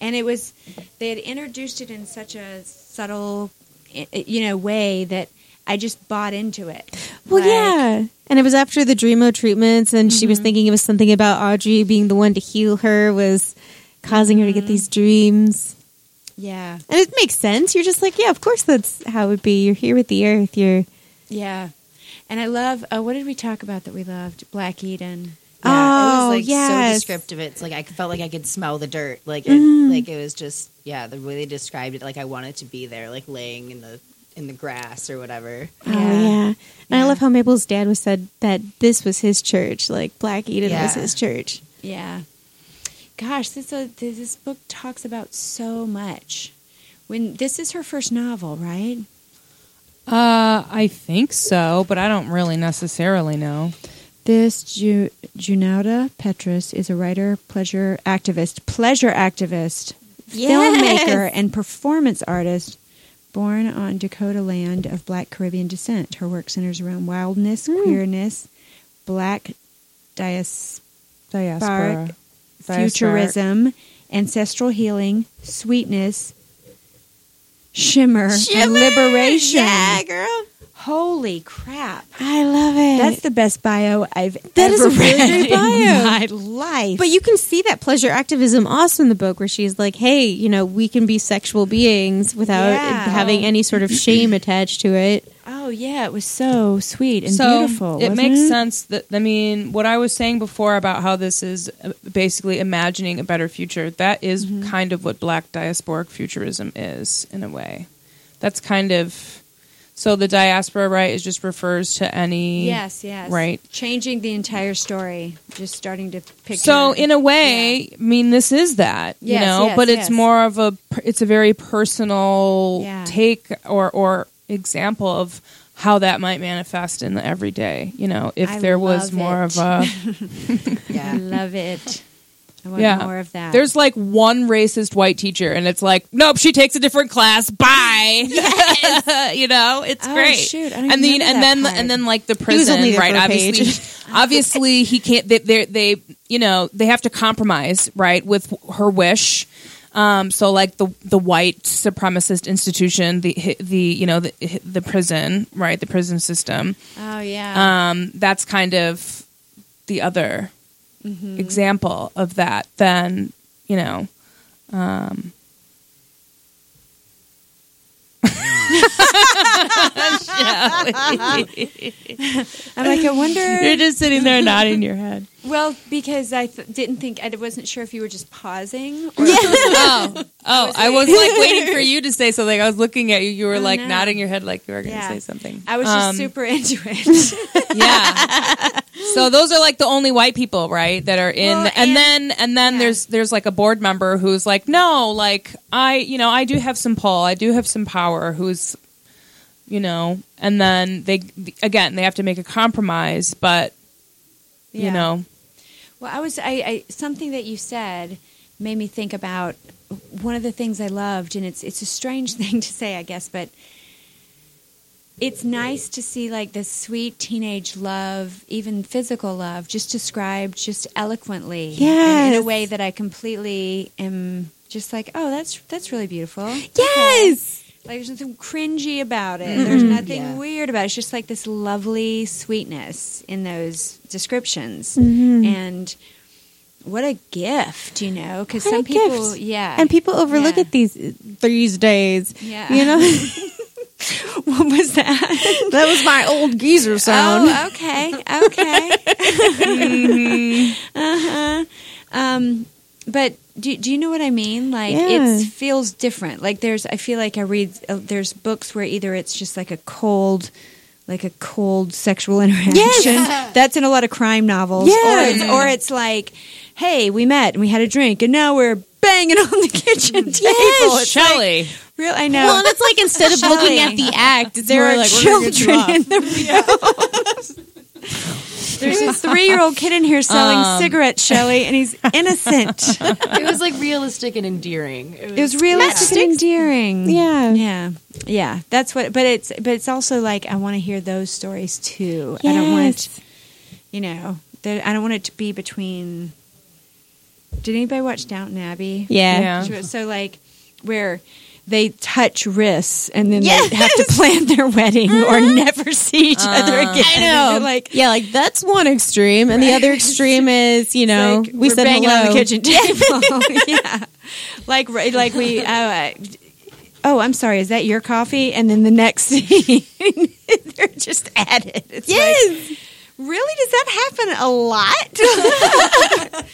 And it was, they had introduced it in such a subtle, i- i- you know, way that I just bought into it. Well, Like, yeah. And it was after the Dreamo treatments, and she was thinking it was something about Audre being the one to heal her was causing her to get these dreams. Yeah. And it makes sense. You're just like, yeah, of course that's how it would be. You're here with the earth. You're Yeah. And I love, uh, what did we talk about that we loved? Black Eden. Yeah, it Oh, was like yes. so descriptive. It's like I felt like I could smell the dirt. Like it, Mhm. like it was just yeah, the way they described it. Like I wanted to be there, like laying in the in the grass or whatever. Oh yeah. And I love how Mabel's dad was said that this was his church, like Black Eden was his church. Yeah. Gosh, this uh, this book talks about so much. When this is her first novel, right? Uh, I think so, but I don't really necessarily know. This Ju- Junauda Petrus is a writer, pleasure activist, pleasure activist, Yes. filmmaker, and performance artist. Born on Dakota land of Black Caribbean descent, her work centers around wildness, hmm. queerness, Black dias- Diaspora. futurism, ancestral healing, sweetness, shimmer, and liberation. Yeah, girl. Holy crap! I love it. That's the best bio I've That is ever a really read great bio. in my life. But you can see that pleasure activism also in the book where she's like, hey, you know, we can be sexual beings without Yeah. having any sort of shame attached to it. oh yeah, it was so sweet and so beautiful. it wasn't makes it? sense that I mean what I was saying before about how this is uh, basically imagining a better future. That is Mm-hmm. kind of what Black diasporic futurism is in a way. That's kind of so the diaspora right is just refers to any Yes, yes. right. Changing the entire story, just starting to pick. So in a way, I mean, this is that you know, yes, but it's yes. more of a it's a very personal Yeah. take or or example of how that might manifest in the everyday. You know, if I there was more it. of a I Yeah. love it. I want yeah, more of that. There's like one racist white teacher, and it's like, nope, she takes a different class. Bye. you know, it's Oh, great. shoot, and then and then part. and then like the prison, right? Obviously, obviously he can't. They, they they you know they have to compromise right with her wish. Um, so like the the white supremacist institution, the the you know the the prison, right? The prison system. oh yeah. Um, that's kind of the other Mm-hmm. example of that. Then you know. Um, I'm like, I wonder. You're just sitting there nodding your head. Well, because I th- didn't think I wasn't sure if you were just pausing. Or oh, oh! I was like waiting for you to say something. I was looking at you. You were Oh, like no. nodding your head, like you were going to Yeah. say something. I was just Um, super into it. yeah. So those are like the only white people, right, that are in. Well, and, and- then and then yeah. there's there's like a board member who's like, no, like I, you know, I do have some pull, I do have some power. Who's, you know, and then they again they have to make a compromise, but you know, Well, I was I, I something that you said made me think about one of the things I loved, and it's it's a strange thing to say, I guess, but it's nice to see like this sweet teenage love, even physical love, just described just eloquently, in a way that I completely am just like, oh, that's that's really beautiful. Okay. Like there's nothing cringy about it. There's nothing Yeah. weird about it. It's just like this lovely sweetness in those descriptions. Mm-hmm. And what a gift, you know? Because some people, gift. yeah. And people overlook Yeah. it these these days. Yeah. You know? what was that? that was my old geezer sound. Oh, okay, okay. uh-huh. Um, but do, do you know what I mean? Like Yeah. it feels different. Like there's, I feel like I read uh, there's books where either it's just like a cold, like a cold sexual interaction. That's in a lot of crime novels. Yeah. Or it's, or it's like, hey, we met and we had a drink and now we're banging on the kitchen table. It's like, Shelley. real, I know. Well, and it's like instead of looking at the act, there are like we're gonna get you children in the room. There's a three-year-old kid in here selling Um. cigarettes, Shelley, and he's innocent. It was like realistic and endearing. It was, It was realistic and endearing. Yeah. yeah, yeah. That's what. But it's but it's also like I want to hear those stories too. I don't want it. You know, that I don't want it to be between. Did anybody watch Downton Abbey? Yeah. Yeah. So like where they touch wrists and then Yes. they have to plan their wedding or never see each other again. I know. Like yeah, like that's one extreme, and the other extreme is, you know, like, we said banging hello. on the kitchen table. yeah, like like we. Uh, oh, I'm sorry. Is that your coffee? And then the next scene, they're just at it. It's Yes. like, really? Does that happen a lot?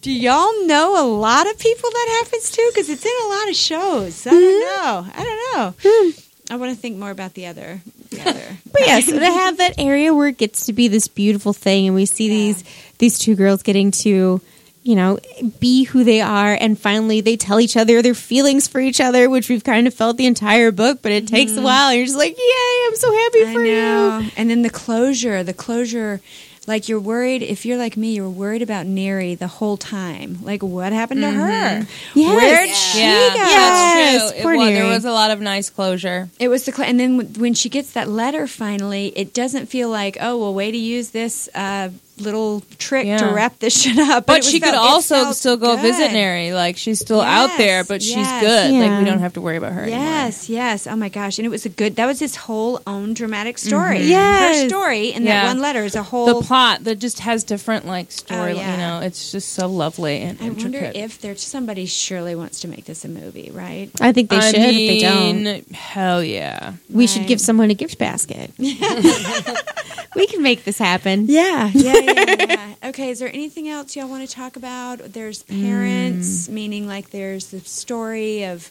Do y'all know a lot of people that happens to? Because it's in a lot of shows. I don't hmm. know. I don't know. Hmm. I want to think more about the other. The other. But yeah, so to have that area where it gets to be this beautiful thing, and we see these these two girls getting to, you know, be who they are, and finally they tell each other their feelings for each other, which we've kind of felt the entire book, but it takes a mm-hmm. while. And you're just like, yay, I'm so happy I for know. you. And then the closure, the closure. Like you're worried if you're like me, you're worried about Neri the whole time. Like what happened to her? Yes. Where'd she Yeah, go? Yes, that's true. It poor was, there was a lot of nice closure. It was the cl- and then w- when she gets that letter finally, it doesn't feel like oh well, way to use this uh, little trick to wrap this shit up. But it was she could felt- it also still go good. visit Neri. Like she's still out there, Yes, but she's yes. good. Like we don't have to worry about her anymore. Yes, yes. Oh my gosh! And it was a good. That was his whole own dramatic mm-hmm. story. Yes. her story in Yeah. that one letter is a whole. The plot that just has different like oh, story. Oh, yeah. You know, it's just so lovely and I wonder if there's somebody surely wants to make this a movie, right? I think they I should if they don't. mean, Hell yeah. We should give someone a gift basket. we can make this happen. Yeah, yeah, yeah. Okay, is there anything else y'all want to talk about? There's mm. parents, meaning like there's the story of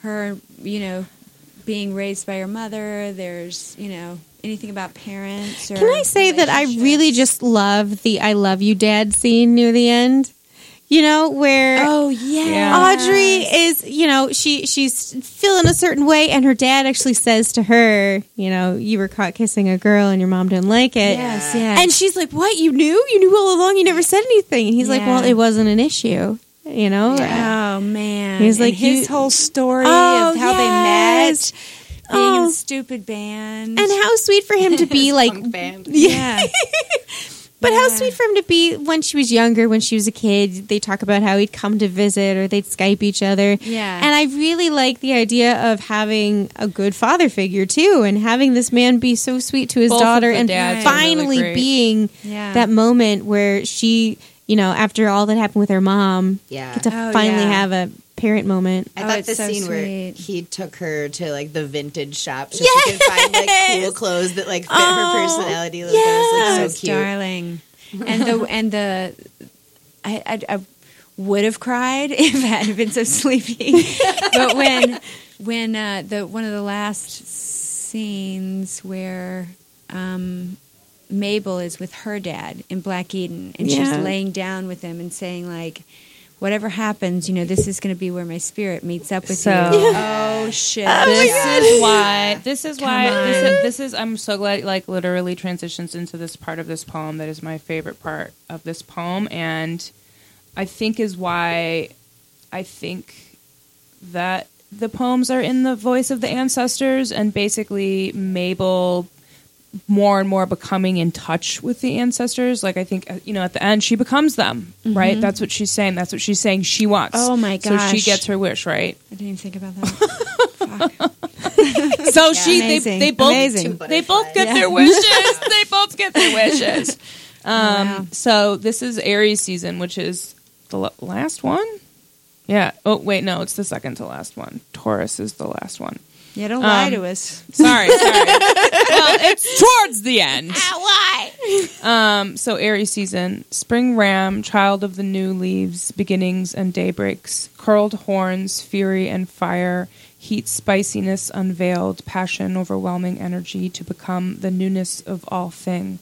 her, you know, being raised by her mother. There's, you know, anything about parents. Or Can I say that I really just love the I love you dad scene near the end? You know, where Oh yeah, Yeah. Audre is, you know, she she's feeling a certain way, and her dad actually says to her, you know, you were caught kissing a girl, and your mom didn't like it. Yes, yes. And she's like, "What? You knew? You knew all along? You never said anything." And he's like, "Well, it wasn't an issue." You know. Oh man, He's And like, his you- whole story Oh, of how yes. they met, being in Oh. a stupid band, And how sweet for him to be like band. yeah, But how sweet for him to be when she was younger, when she was a kid. They talk about how he'd come to visit or they'd Skype each other. Yeah. And I really like the idea of having a good father figure too and having this man be so sweet to his Both daughter and dads are really finally being Yeah. that moment where she, you know, after all that happened with her mom, Yeah. get to Oh, finally yeah. have a parent moment. I Oh, thought the so scene where he took her to like the vintage shop so she could find like cool clothes that like fit her personality. Like, that was Oh, like so cute. darling. And the and the I, I, I would have cried if I hadn't been so sleepy. but when when uh, the one of the last scenes where um, Mabel is with her dad in Black Eden, and she's laying down with him and saying like. Whatever happens, you know, this is going to be where my spirit meets up with So- you. Oh shit! this is why. This is why. This is, this is. I'm so glad. Like literally transitions into this part of this poem that is my favorite part of this poem, and I think is why I think that the poems are in the voice of the ancestors, and basically Mabel more and more becoming in touch with the ancestors. Like I think uh, you know at the end she becomes them, right? That's what she's saying. That's what she's saying she wants. Oh my So she gets her wish, right? I didn't even think about that. So she they, Amazing. they both Amazing. they both get their wishes. they both get their wishes. Um, Wow. So this is Aries season, which is the l- last one. Yeah. Oh wait, no, it's the second to last one. Taurus is the last one. Yeah, don't lie Um, to us. Sorry, sorry. well, it's towards the end. Why? Um, so Aries season, spring ram, child of the new leaves, beginnings and daybreaks, curled horns, fury and fire, heat, spiciness unveiled, passion, overwhelming energy to become the newness of all thing.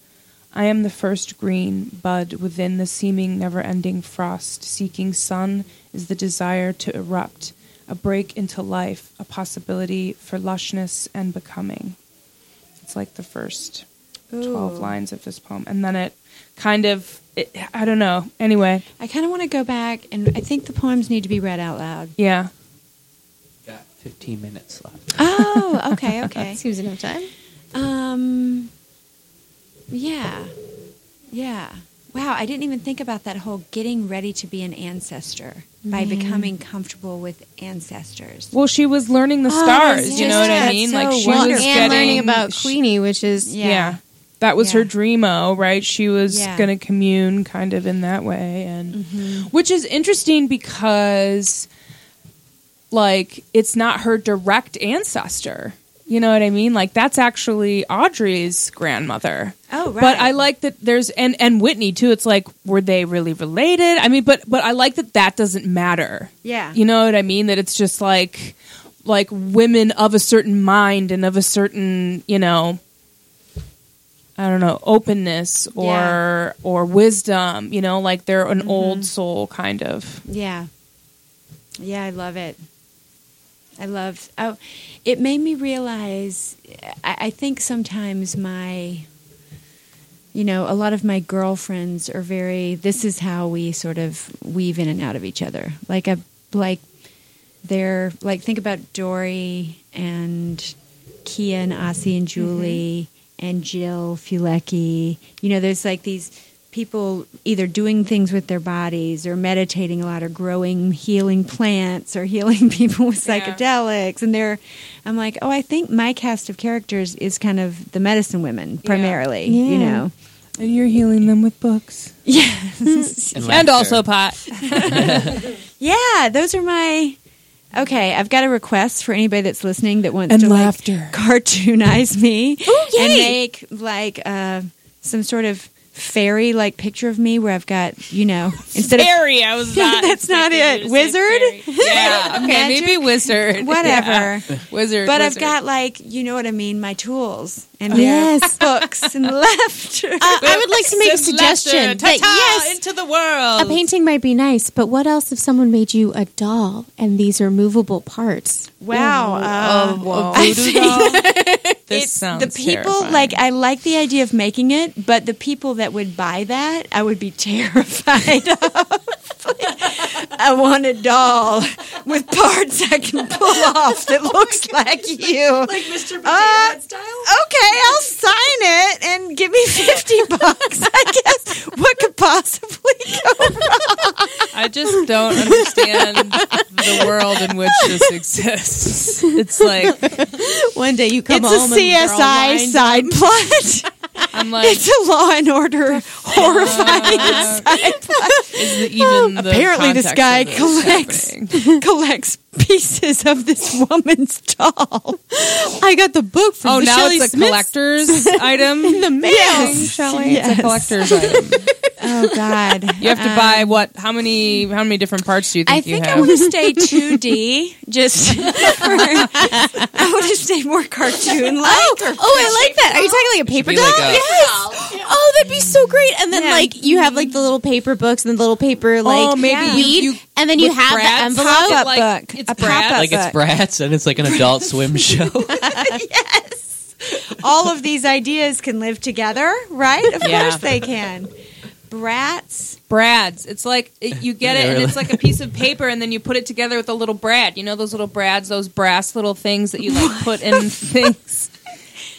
I am the first green bud within the seeming never-ending frost. Seeking sun is the desire to erupt, a break into life, a possibility for lushness and becoming. It's like the first 12 lines of this poem and then it kind of it, i don't know anyway I kind of want to go back, and I think the poems need to be read out loud. yeah Got 15 minutes left. Oh, okay, okay. Seems enough time. Um, yeah, yeah. Wow, I didn't even think about that whole getting ready to be an ancestor by becoming comfortable with ancestors. well she was learning the Oh, stars that's you know what i mean so like she wonderful. was and getting learning about Queenie, which is Yeah. yeah. that was Yeah. her dreamo right she was Yeah. going to commune kind of in that way and Mm-hmm. which is interesting because like it's not her direct ancestor you know what i mean like that's actually Audre's grandmother Oh, right. But I like that there's and and Whitney too. It's like were they really related? I mean, but but I like that that doesn't matter. Yeah. You know what I mean? That it's just like like women of a certain mind and of a certain you know I don't know openness or Yeah. or wisdom. You know, like they're an mm-hmm. old soul kind of. Yeah. Yeah, I love it. I love. Oh, it made me realize. I, I think sometimes my, you know, a lot of my girlfriends are very. This is how we sort of weave in and out of each other. Like a like, they're like think about Dory and Kia and Ossie and mm-hmm. Julie and Jill Fulecki. You know, there's like these people either doing things with their bodies or meditating a lot or growing healing plants or healing people with Yeah. psychedelics and they're i'm like oh i think my cast of characters is kind of the medicine women primarily you Yeah. know And you're healing them with books yes And, and also pot. yeah those are my okay i've got a request for anybody that's listening that wants And to laughter. like cartoonize me Oh, yay! and make like uh, some sort of fairy like picture of me where i've got you know instead of Fairy, I was not. That's not it. you to say Wizard? Yeah, okay, maybe wizard. Whatever. Yeah. Wizard. But I've got like you know what I mean, my tools and Yes. books and laughter. Uh, I would like to make a Books and laughter. suggestion. That yes, into the world. a painting might be nice, but what else if someone made you a doll and these are movable parts? Wow, uh, a I voodoo think doll? This it's sounds the people terrifying. like I like the idea of making it, but the people that would buy that, I would be terrified of. I want a doll with parts I can pull off that oh looks like you. Like Mr. Potato uh, style? Okay, I'll sign it and give me 50 bucks, I guess. What could possibly go wrong? I just don't understand the world in which this exists. It's like One day you come It's home a and they're all CSI side plot. I'm like, It's a Law and Order uh, horrifying side plot. is it even the Apparently, this context guy collects collects pieces of this woman's doll. I got the book from Oh, the now Shelley it's a Smiths collector's item in the mail. Yes. Shelley, Yes. it's a collector's item. Oh God! You have to buy um, what? How many? How many different parts do you think, I you think I want to stay 2D. Just, for, I want to stay more cartoon like. Oh, oh, I like that. Are you talking like a paper doll? like a- yes. Oh, that'd be so great. And then Yeah. like you have like the little paper books and the little paper oh, like Oh, maybe you- weed, you- and then you with have Brad's the envelope. pop-up Pop-up like, book. It's A Brad. pop-up like it's book. brats and it's like an adult swim show. Yes. All of these ideas can live together, right? Of Yeah. course they can. Brats. Brads. It's like it, you get it, Yeah, and it's like a piece of paper, and then you put it together with a little brad. You know those little brads, those brass little things that you like put in things,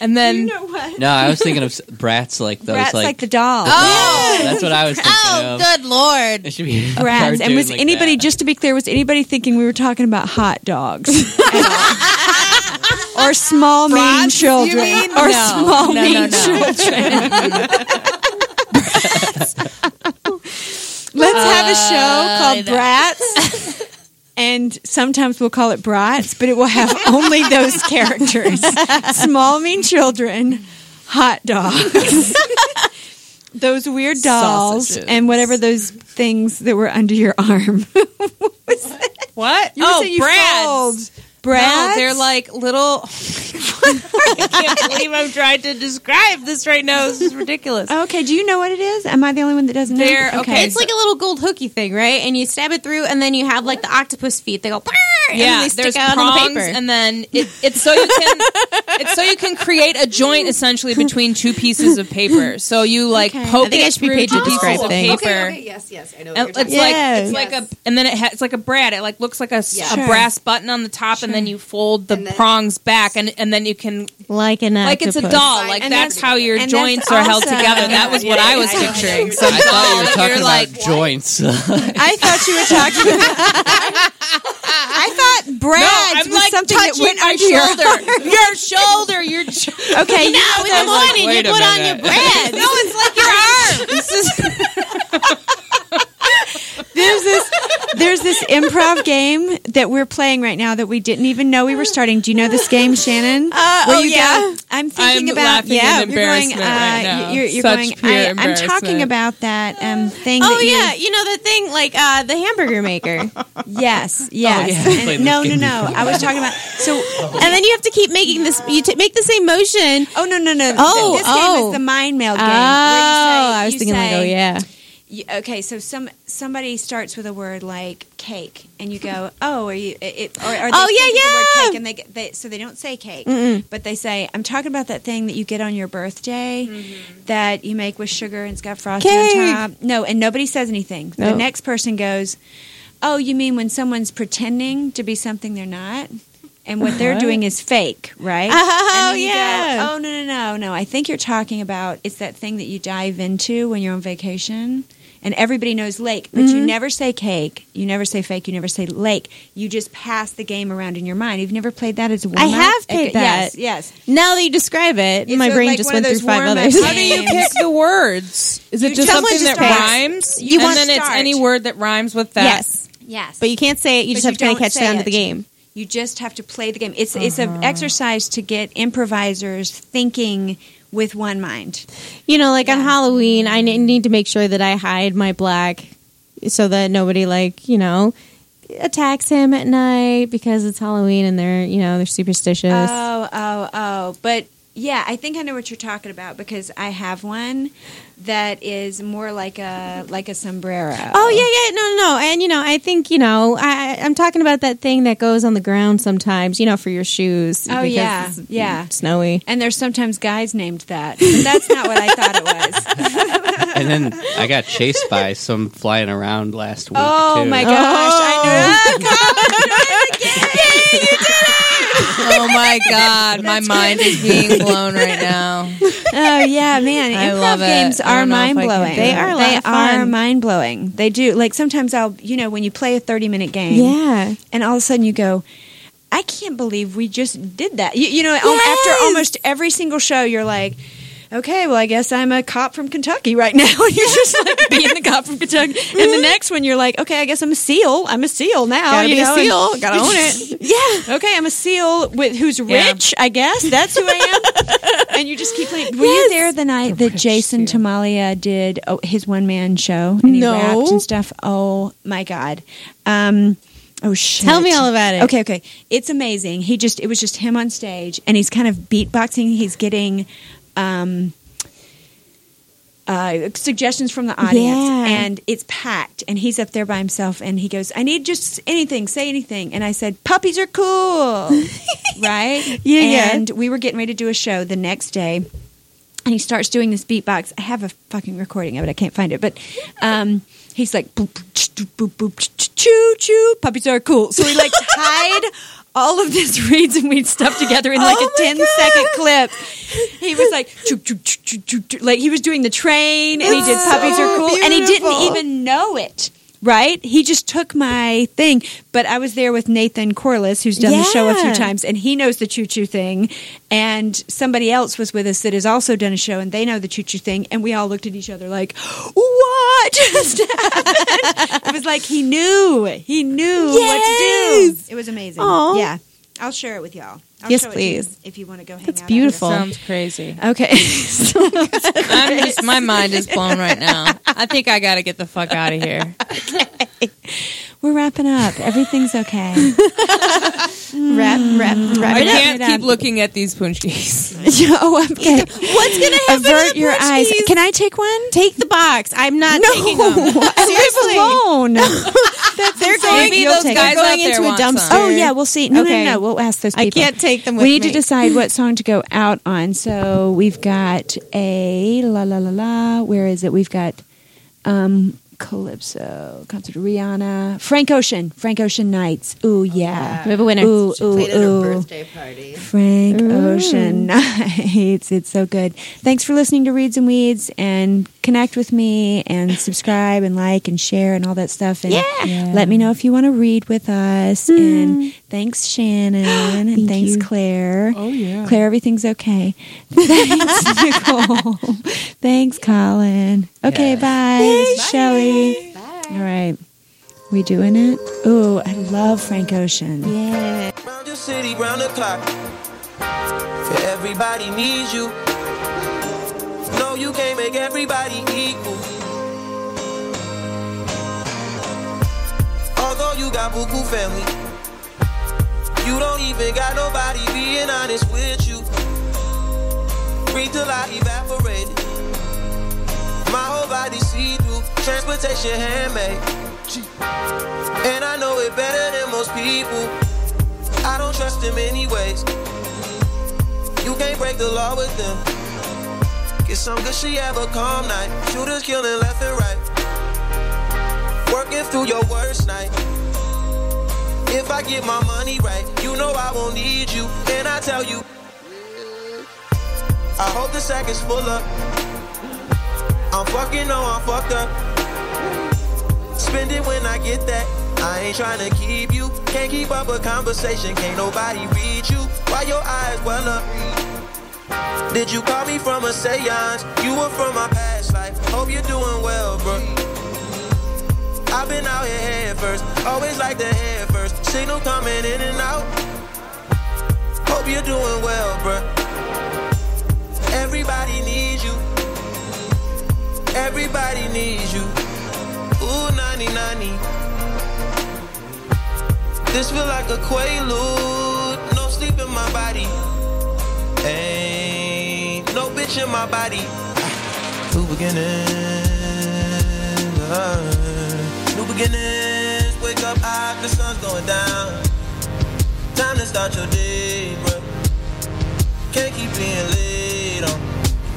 and then You know what? no, I was thinking of s- brats like those Brats like, like, the doll. Oh, that's what I was thinking Oh, of. good lord! It should be a Brats. And was like anybody, that. just to be clear, was anybody thinking we were talking about hot dogs? or small mean Brats, you children? mean? Or No. small No, mean no, no. children? Let's have a show called Brats. And sometimes we'll call it Brats, but it will have only those characters small, mean children, hot dogs, those weird dolls, Sausages. and whatever those things that were under your arm. what? You were oh, brads. Fold. No, they're like little. I can't believe I'm trying to describe this right now. This is ridiculous. Okay, do you know what it is? Am I the only one that doesn't They're- know? okay, It's like a little gold hooky thing, right? And you stab it through, and then you have like the octopus feet. They go, "Brrr," and then yeah, they stick there's out on the paper. and then it, it's so you can it's so you can create a joint essentially between two pieces of paper. So you like Okay. poke I think it I should be through paid to describe of things. paper. yes, yes, I know. And it's Yes. like it's like a and then it ha- it's like a brad. It like looks like a, s- Yeah. a Sure. brass button on the top, and then mm-hmm. you fold the then- prongs back, and and then you can like an like it's a doll. Like And that's that's- how your joints are held awesome. together. That was what I was picturing. I I thought you were talking you're about like. joints. I thought you were talking about. I thought Brad's No, I'm was like something that went my under your shoulder. Your shoulder. Your sh- Okay, you No, in the morning you wait a put on your minute. bread. no, it's like your arm. This is there's this there's this improv game that we're playing right now that we didn't even know we were starting. Do you know this game, Shannon? Uh, Where oh, you yeah. go, I'm thinking I'm about yeah. you're going. embarrassment right uh. You're, you're Such going. pure I, I'm talking about that um, thing. Oh that you, yeah, you know the thing like uh, the hamburger maker, Yes, yes. yeah, And no, no, no. I was talking about so. and then you have to keep making this. You t- make the same motion. Oh no, no, no. Oh, this game oh. is the mind meld Oh, game. where you say- I was you thinking like, oh yeah. You, okay, so some somebody starts with a word like cake, and you go, "Oh, are you?" It, or, or they Oh, think yeah, the word cake, and they, get- they so they don't say cake, Mm-mm. but they say, "I'm talking about that thing that you get on your birthday mm-hmm. that you make with sugar and it's got frosting Cake. on top." No, and nobody says anything. The next person goes, "Oh, you mean when someone's pretending to be something they're not?" And what they're doing is fake, right? Oh, you go, yeah. oh no no no no! I think you're talking about it's that thing that you dive into when you're on vacation, and everybody knows lake, but Mm-hmm. you never say cake, you never say fake, you never say lake. You just pass the game around in your mind. You've never played that as a warm I have played that. Yes, yes. Now that you describe it, It's my a- brain like just went through five others. How do you pick the words? Is it You just just- something someone that just rhymes? You and want then it's any word that rhymes with that. Yes, Yes. but you can't say it. You But just have to kind of catch say down to the game. You just have to play the game. It's it's Uh-huh. an exercise to get improvisers thinking with one mind. You know, like on Halloween, I need to make sure that I hide my black so that nobody, like, you know, attacks him at night because it's Halloween and they're, you know, they're superstitious. Oh, oh, oh. But yeah, I think I know what you're talking about because I have one that is more like a like a sombrero. Oh yeah, yeah, no, no, no, and you know, I think you know, I, I'm talking about that thing that goes on the ground sometimes, you know, for your shoes. Oh, because yeah, it's yeah. snowy. And there's sometimes guys named that. But that's not what I thought it was. And then I got chased by some flying around last week Oh too. my gosh, I Oh Oh my god, my mind is being blown right now. Oh yeah, man. I Improv love it. games I are don't know if I mind can blowing. They are a They are mind blowing. They do. Like sometimes I'll, you know, when you play a 30 minute game, Yeah. and all of a sudden you go, I can't believe we just did that. You, you know, um, Yes! after almost every single show, you're like, okay, well, I guess I'm a cop from Kentucky right now. And you're just like being the cop from Kentucky. And the next one, you're like, okay, I guess I'm a SEAL. I'm a SEAL now. Gotta you be a know, and- seal. Gotta own it. yeah. Okay, I'm a SEAL with who's Yeah. rich. I guess that's who I am. and you just keep playing. Were you there the night that Jason Tamalia did oh, his one man show and he No. rapped and stuff? Oh my god. Um, oh shit. Tell me all about it. Okay, okay. It's amazing. He just it was just him on stage and he's kind of beatboxing. He's getting. Um, uh, suggestions from the audience, Yeah. and it's packed. And he's up there by himself, and he goes, "I need just anything, say anything." And I said, "Puppies are cool, right?" Yeah, yeah. And we were getting ready to do a show the next day, and he starts doing this beatbox. I have a fucking recording of it. I can't find it, but um, he's like, boop, boop, boop, boop, boop, ch- ch- choo, choo, puppies are cool. So we like tied all of this reeds and weed stuff together in like Oh a my 10 God. second clip. He was like, like he was doing the train and he did It's puppies are cool and he didn't even know it. Right? He just took my thing. But I was there with Nathan Corliss, who's done the show a few times, and he knows the choo choo thing. And somebody else was with us that has also done a show, and they know the choo choo thing. And we all looked at each other like, what just happened? it was like he knew. He knew what to do. It was amazing. Aw. Yeah. I'll share it with y'all. I'll Yes, show you please. if you want to go hang That's out. beautiful. Sounds crazy. Okay. I'm just my mind is blown right now. I think I got to get the fuck out of here. We're wrapping up. Everything's okay. Wrap, wrap, wrap I it can't it keep looking at these punchies. oh, I'm okay. What's gonna happen? Avert the your eyes. Can I take one? Take the box. I'm not No, taking them. I live alone. That's They're insane. going, Maybe You'll those take guys it. out going there into a dumpster. some. Oh yeah, we'll see. No, Okay. no, no. We'll ask those People. I can't take them with we need me. to decide what song to go out on. So we've got a la la la la. Where is it? We've got um Calypso, concert of Rihanna, Frank Ocean, Frank Ocean Nights. Ooh yeah, We have a winner. Ooh ooh Played at her ooh. birthday party. Frank Ocean Nights. It's so good. Thanks for listening to Reads and Weeds and connect with me and subscribe and like and share and all that stuff. And Yeah. let me know if you want to read with us. And thanks, Shannon. and thanks, you. Claire. Oh yeah. Claire, everything's okay. Thanks, Nicole. thanks, Colin. Okay, bye. This is Shelley. All right. We doing it? Ooh, I love Frank Ocean. Yeah. Round your city, round the clock. Everybody needs you. No, you can't make everybody equal. Although you got buku family, you don't even got nobody being honest with you. Breathe till I evaporated. My whole body see through. Transportation handmade. And I know it better than most people. I don't trust them anyways. You can't break the law with them. Get some good shit, have a calm night. Shooters killing left and right. Working through your worst night. If I get my money right, you know I won't need you. And I tell you, I hope the sack is full up. I'm fucking, no, I'm fucked up. Spend it when I get that. I ain't trying to keep you. Can't keep up a conversation. Can't nobody read you. Why your eyes well up? Did you call me from a seance? You were from my past life. Hope you're doing well, bro. I've been out here head first. Always like the head first. Signal coming in and out. Hope you're doing well, bro. Everybody needs you. Everybody needs you. Ooh, 90 90. This feel like a quaalude. No sleep in my body. Ain't in my body. New beginnings. uh, new beginnings. Wake up the sun's going down. Time to start your day, bro. Can't keep being late on.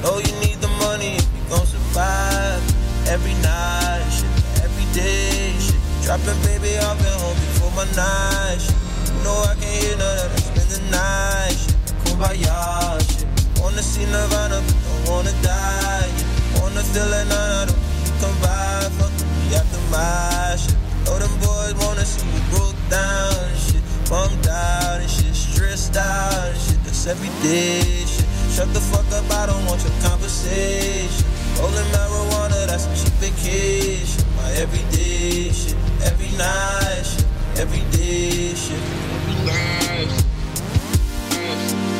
Oh, you need the money if you gon' survive. Every night, shit, every day, shit. Dropping baby off at home before my night, shit. You know I can't hear none of that. Spend the night, shit. Kumbaya, shit. Wanna see Nirvana, but don't wanna die. Wanna feel it, none of them. Come by, fuck me after my shit. Know them boys wanna see you broke down and shit. Bummed out and shit. Stressed out and shit. That's every day, shit. Shut the fuck up, I don't want your conversation. Rolling marijuana, that's a cheap vacation. My everyday shit, every night shit, every day shit. Every night. Feel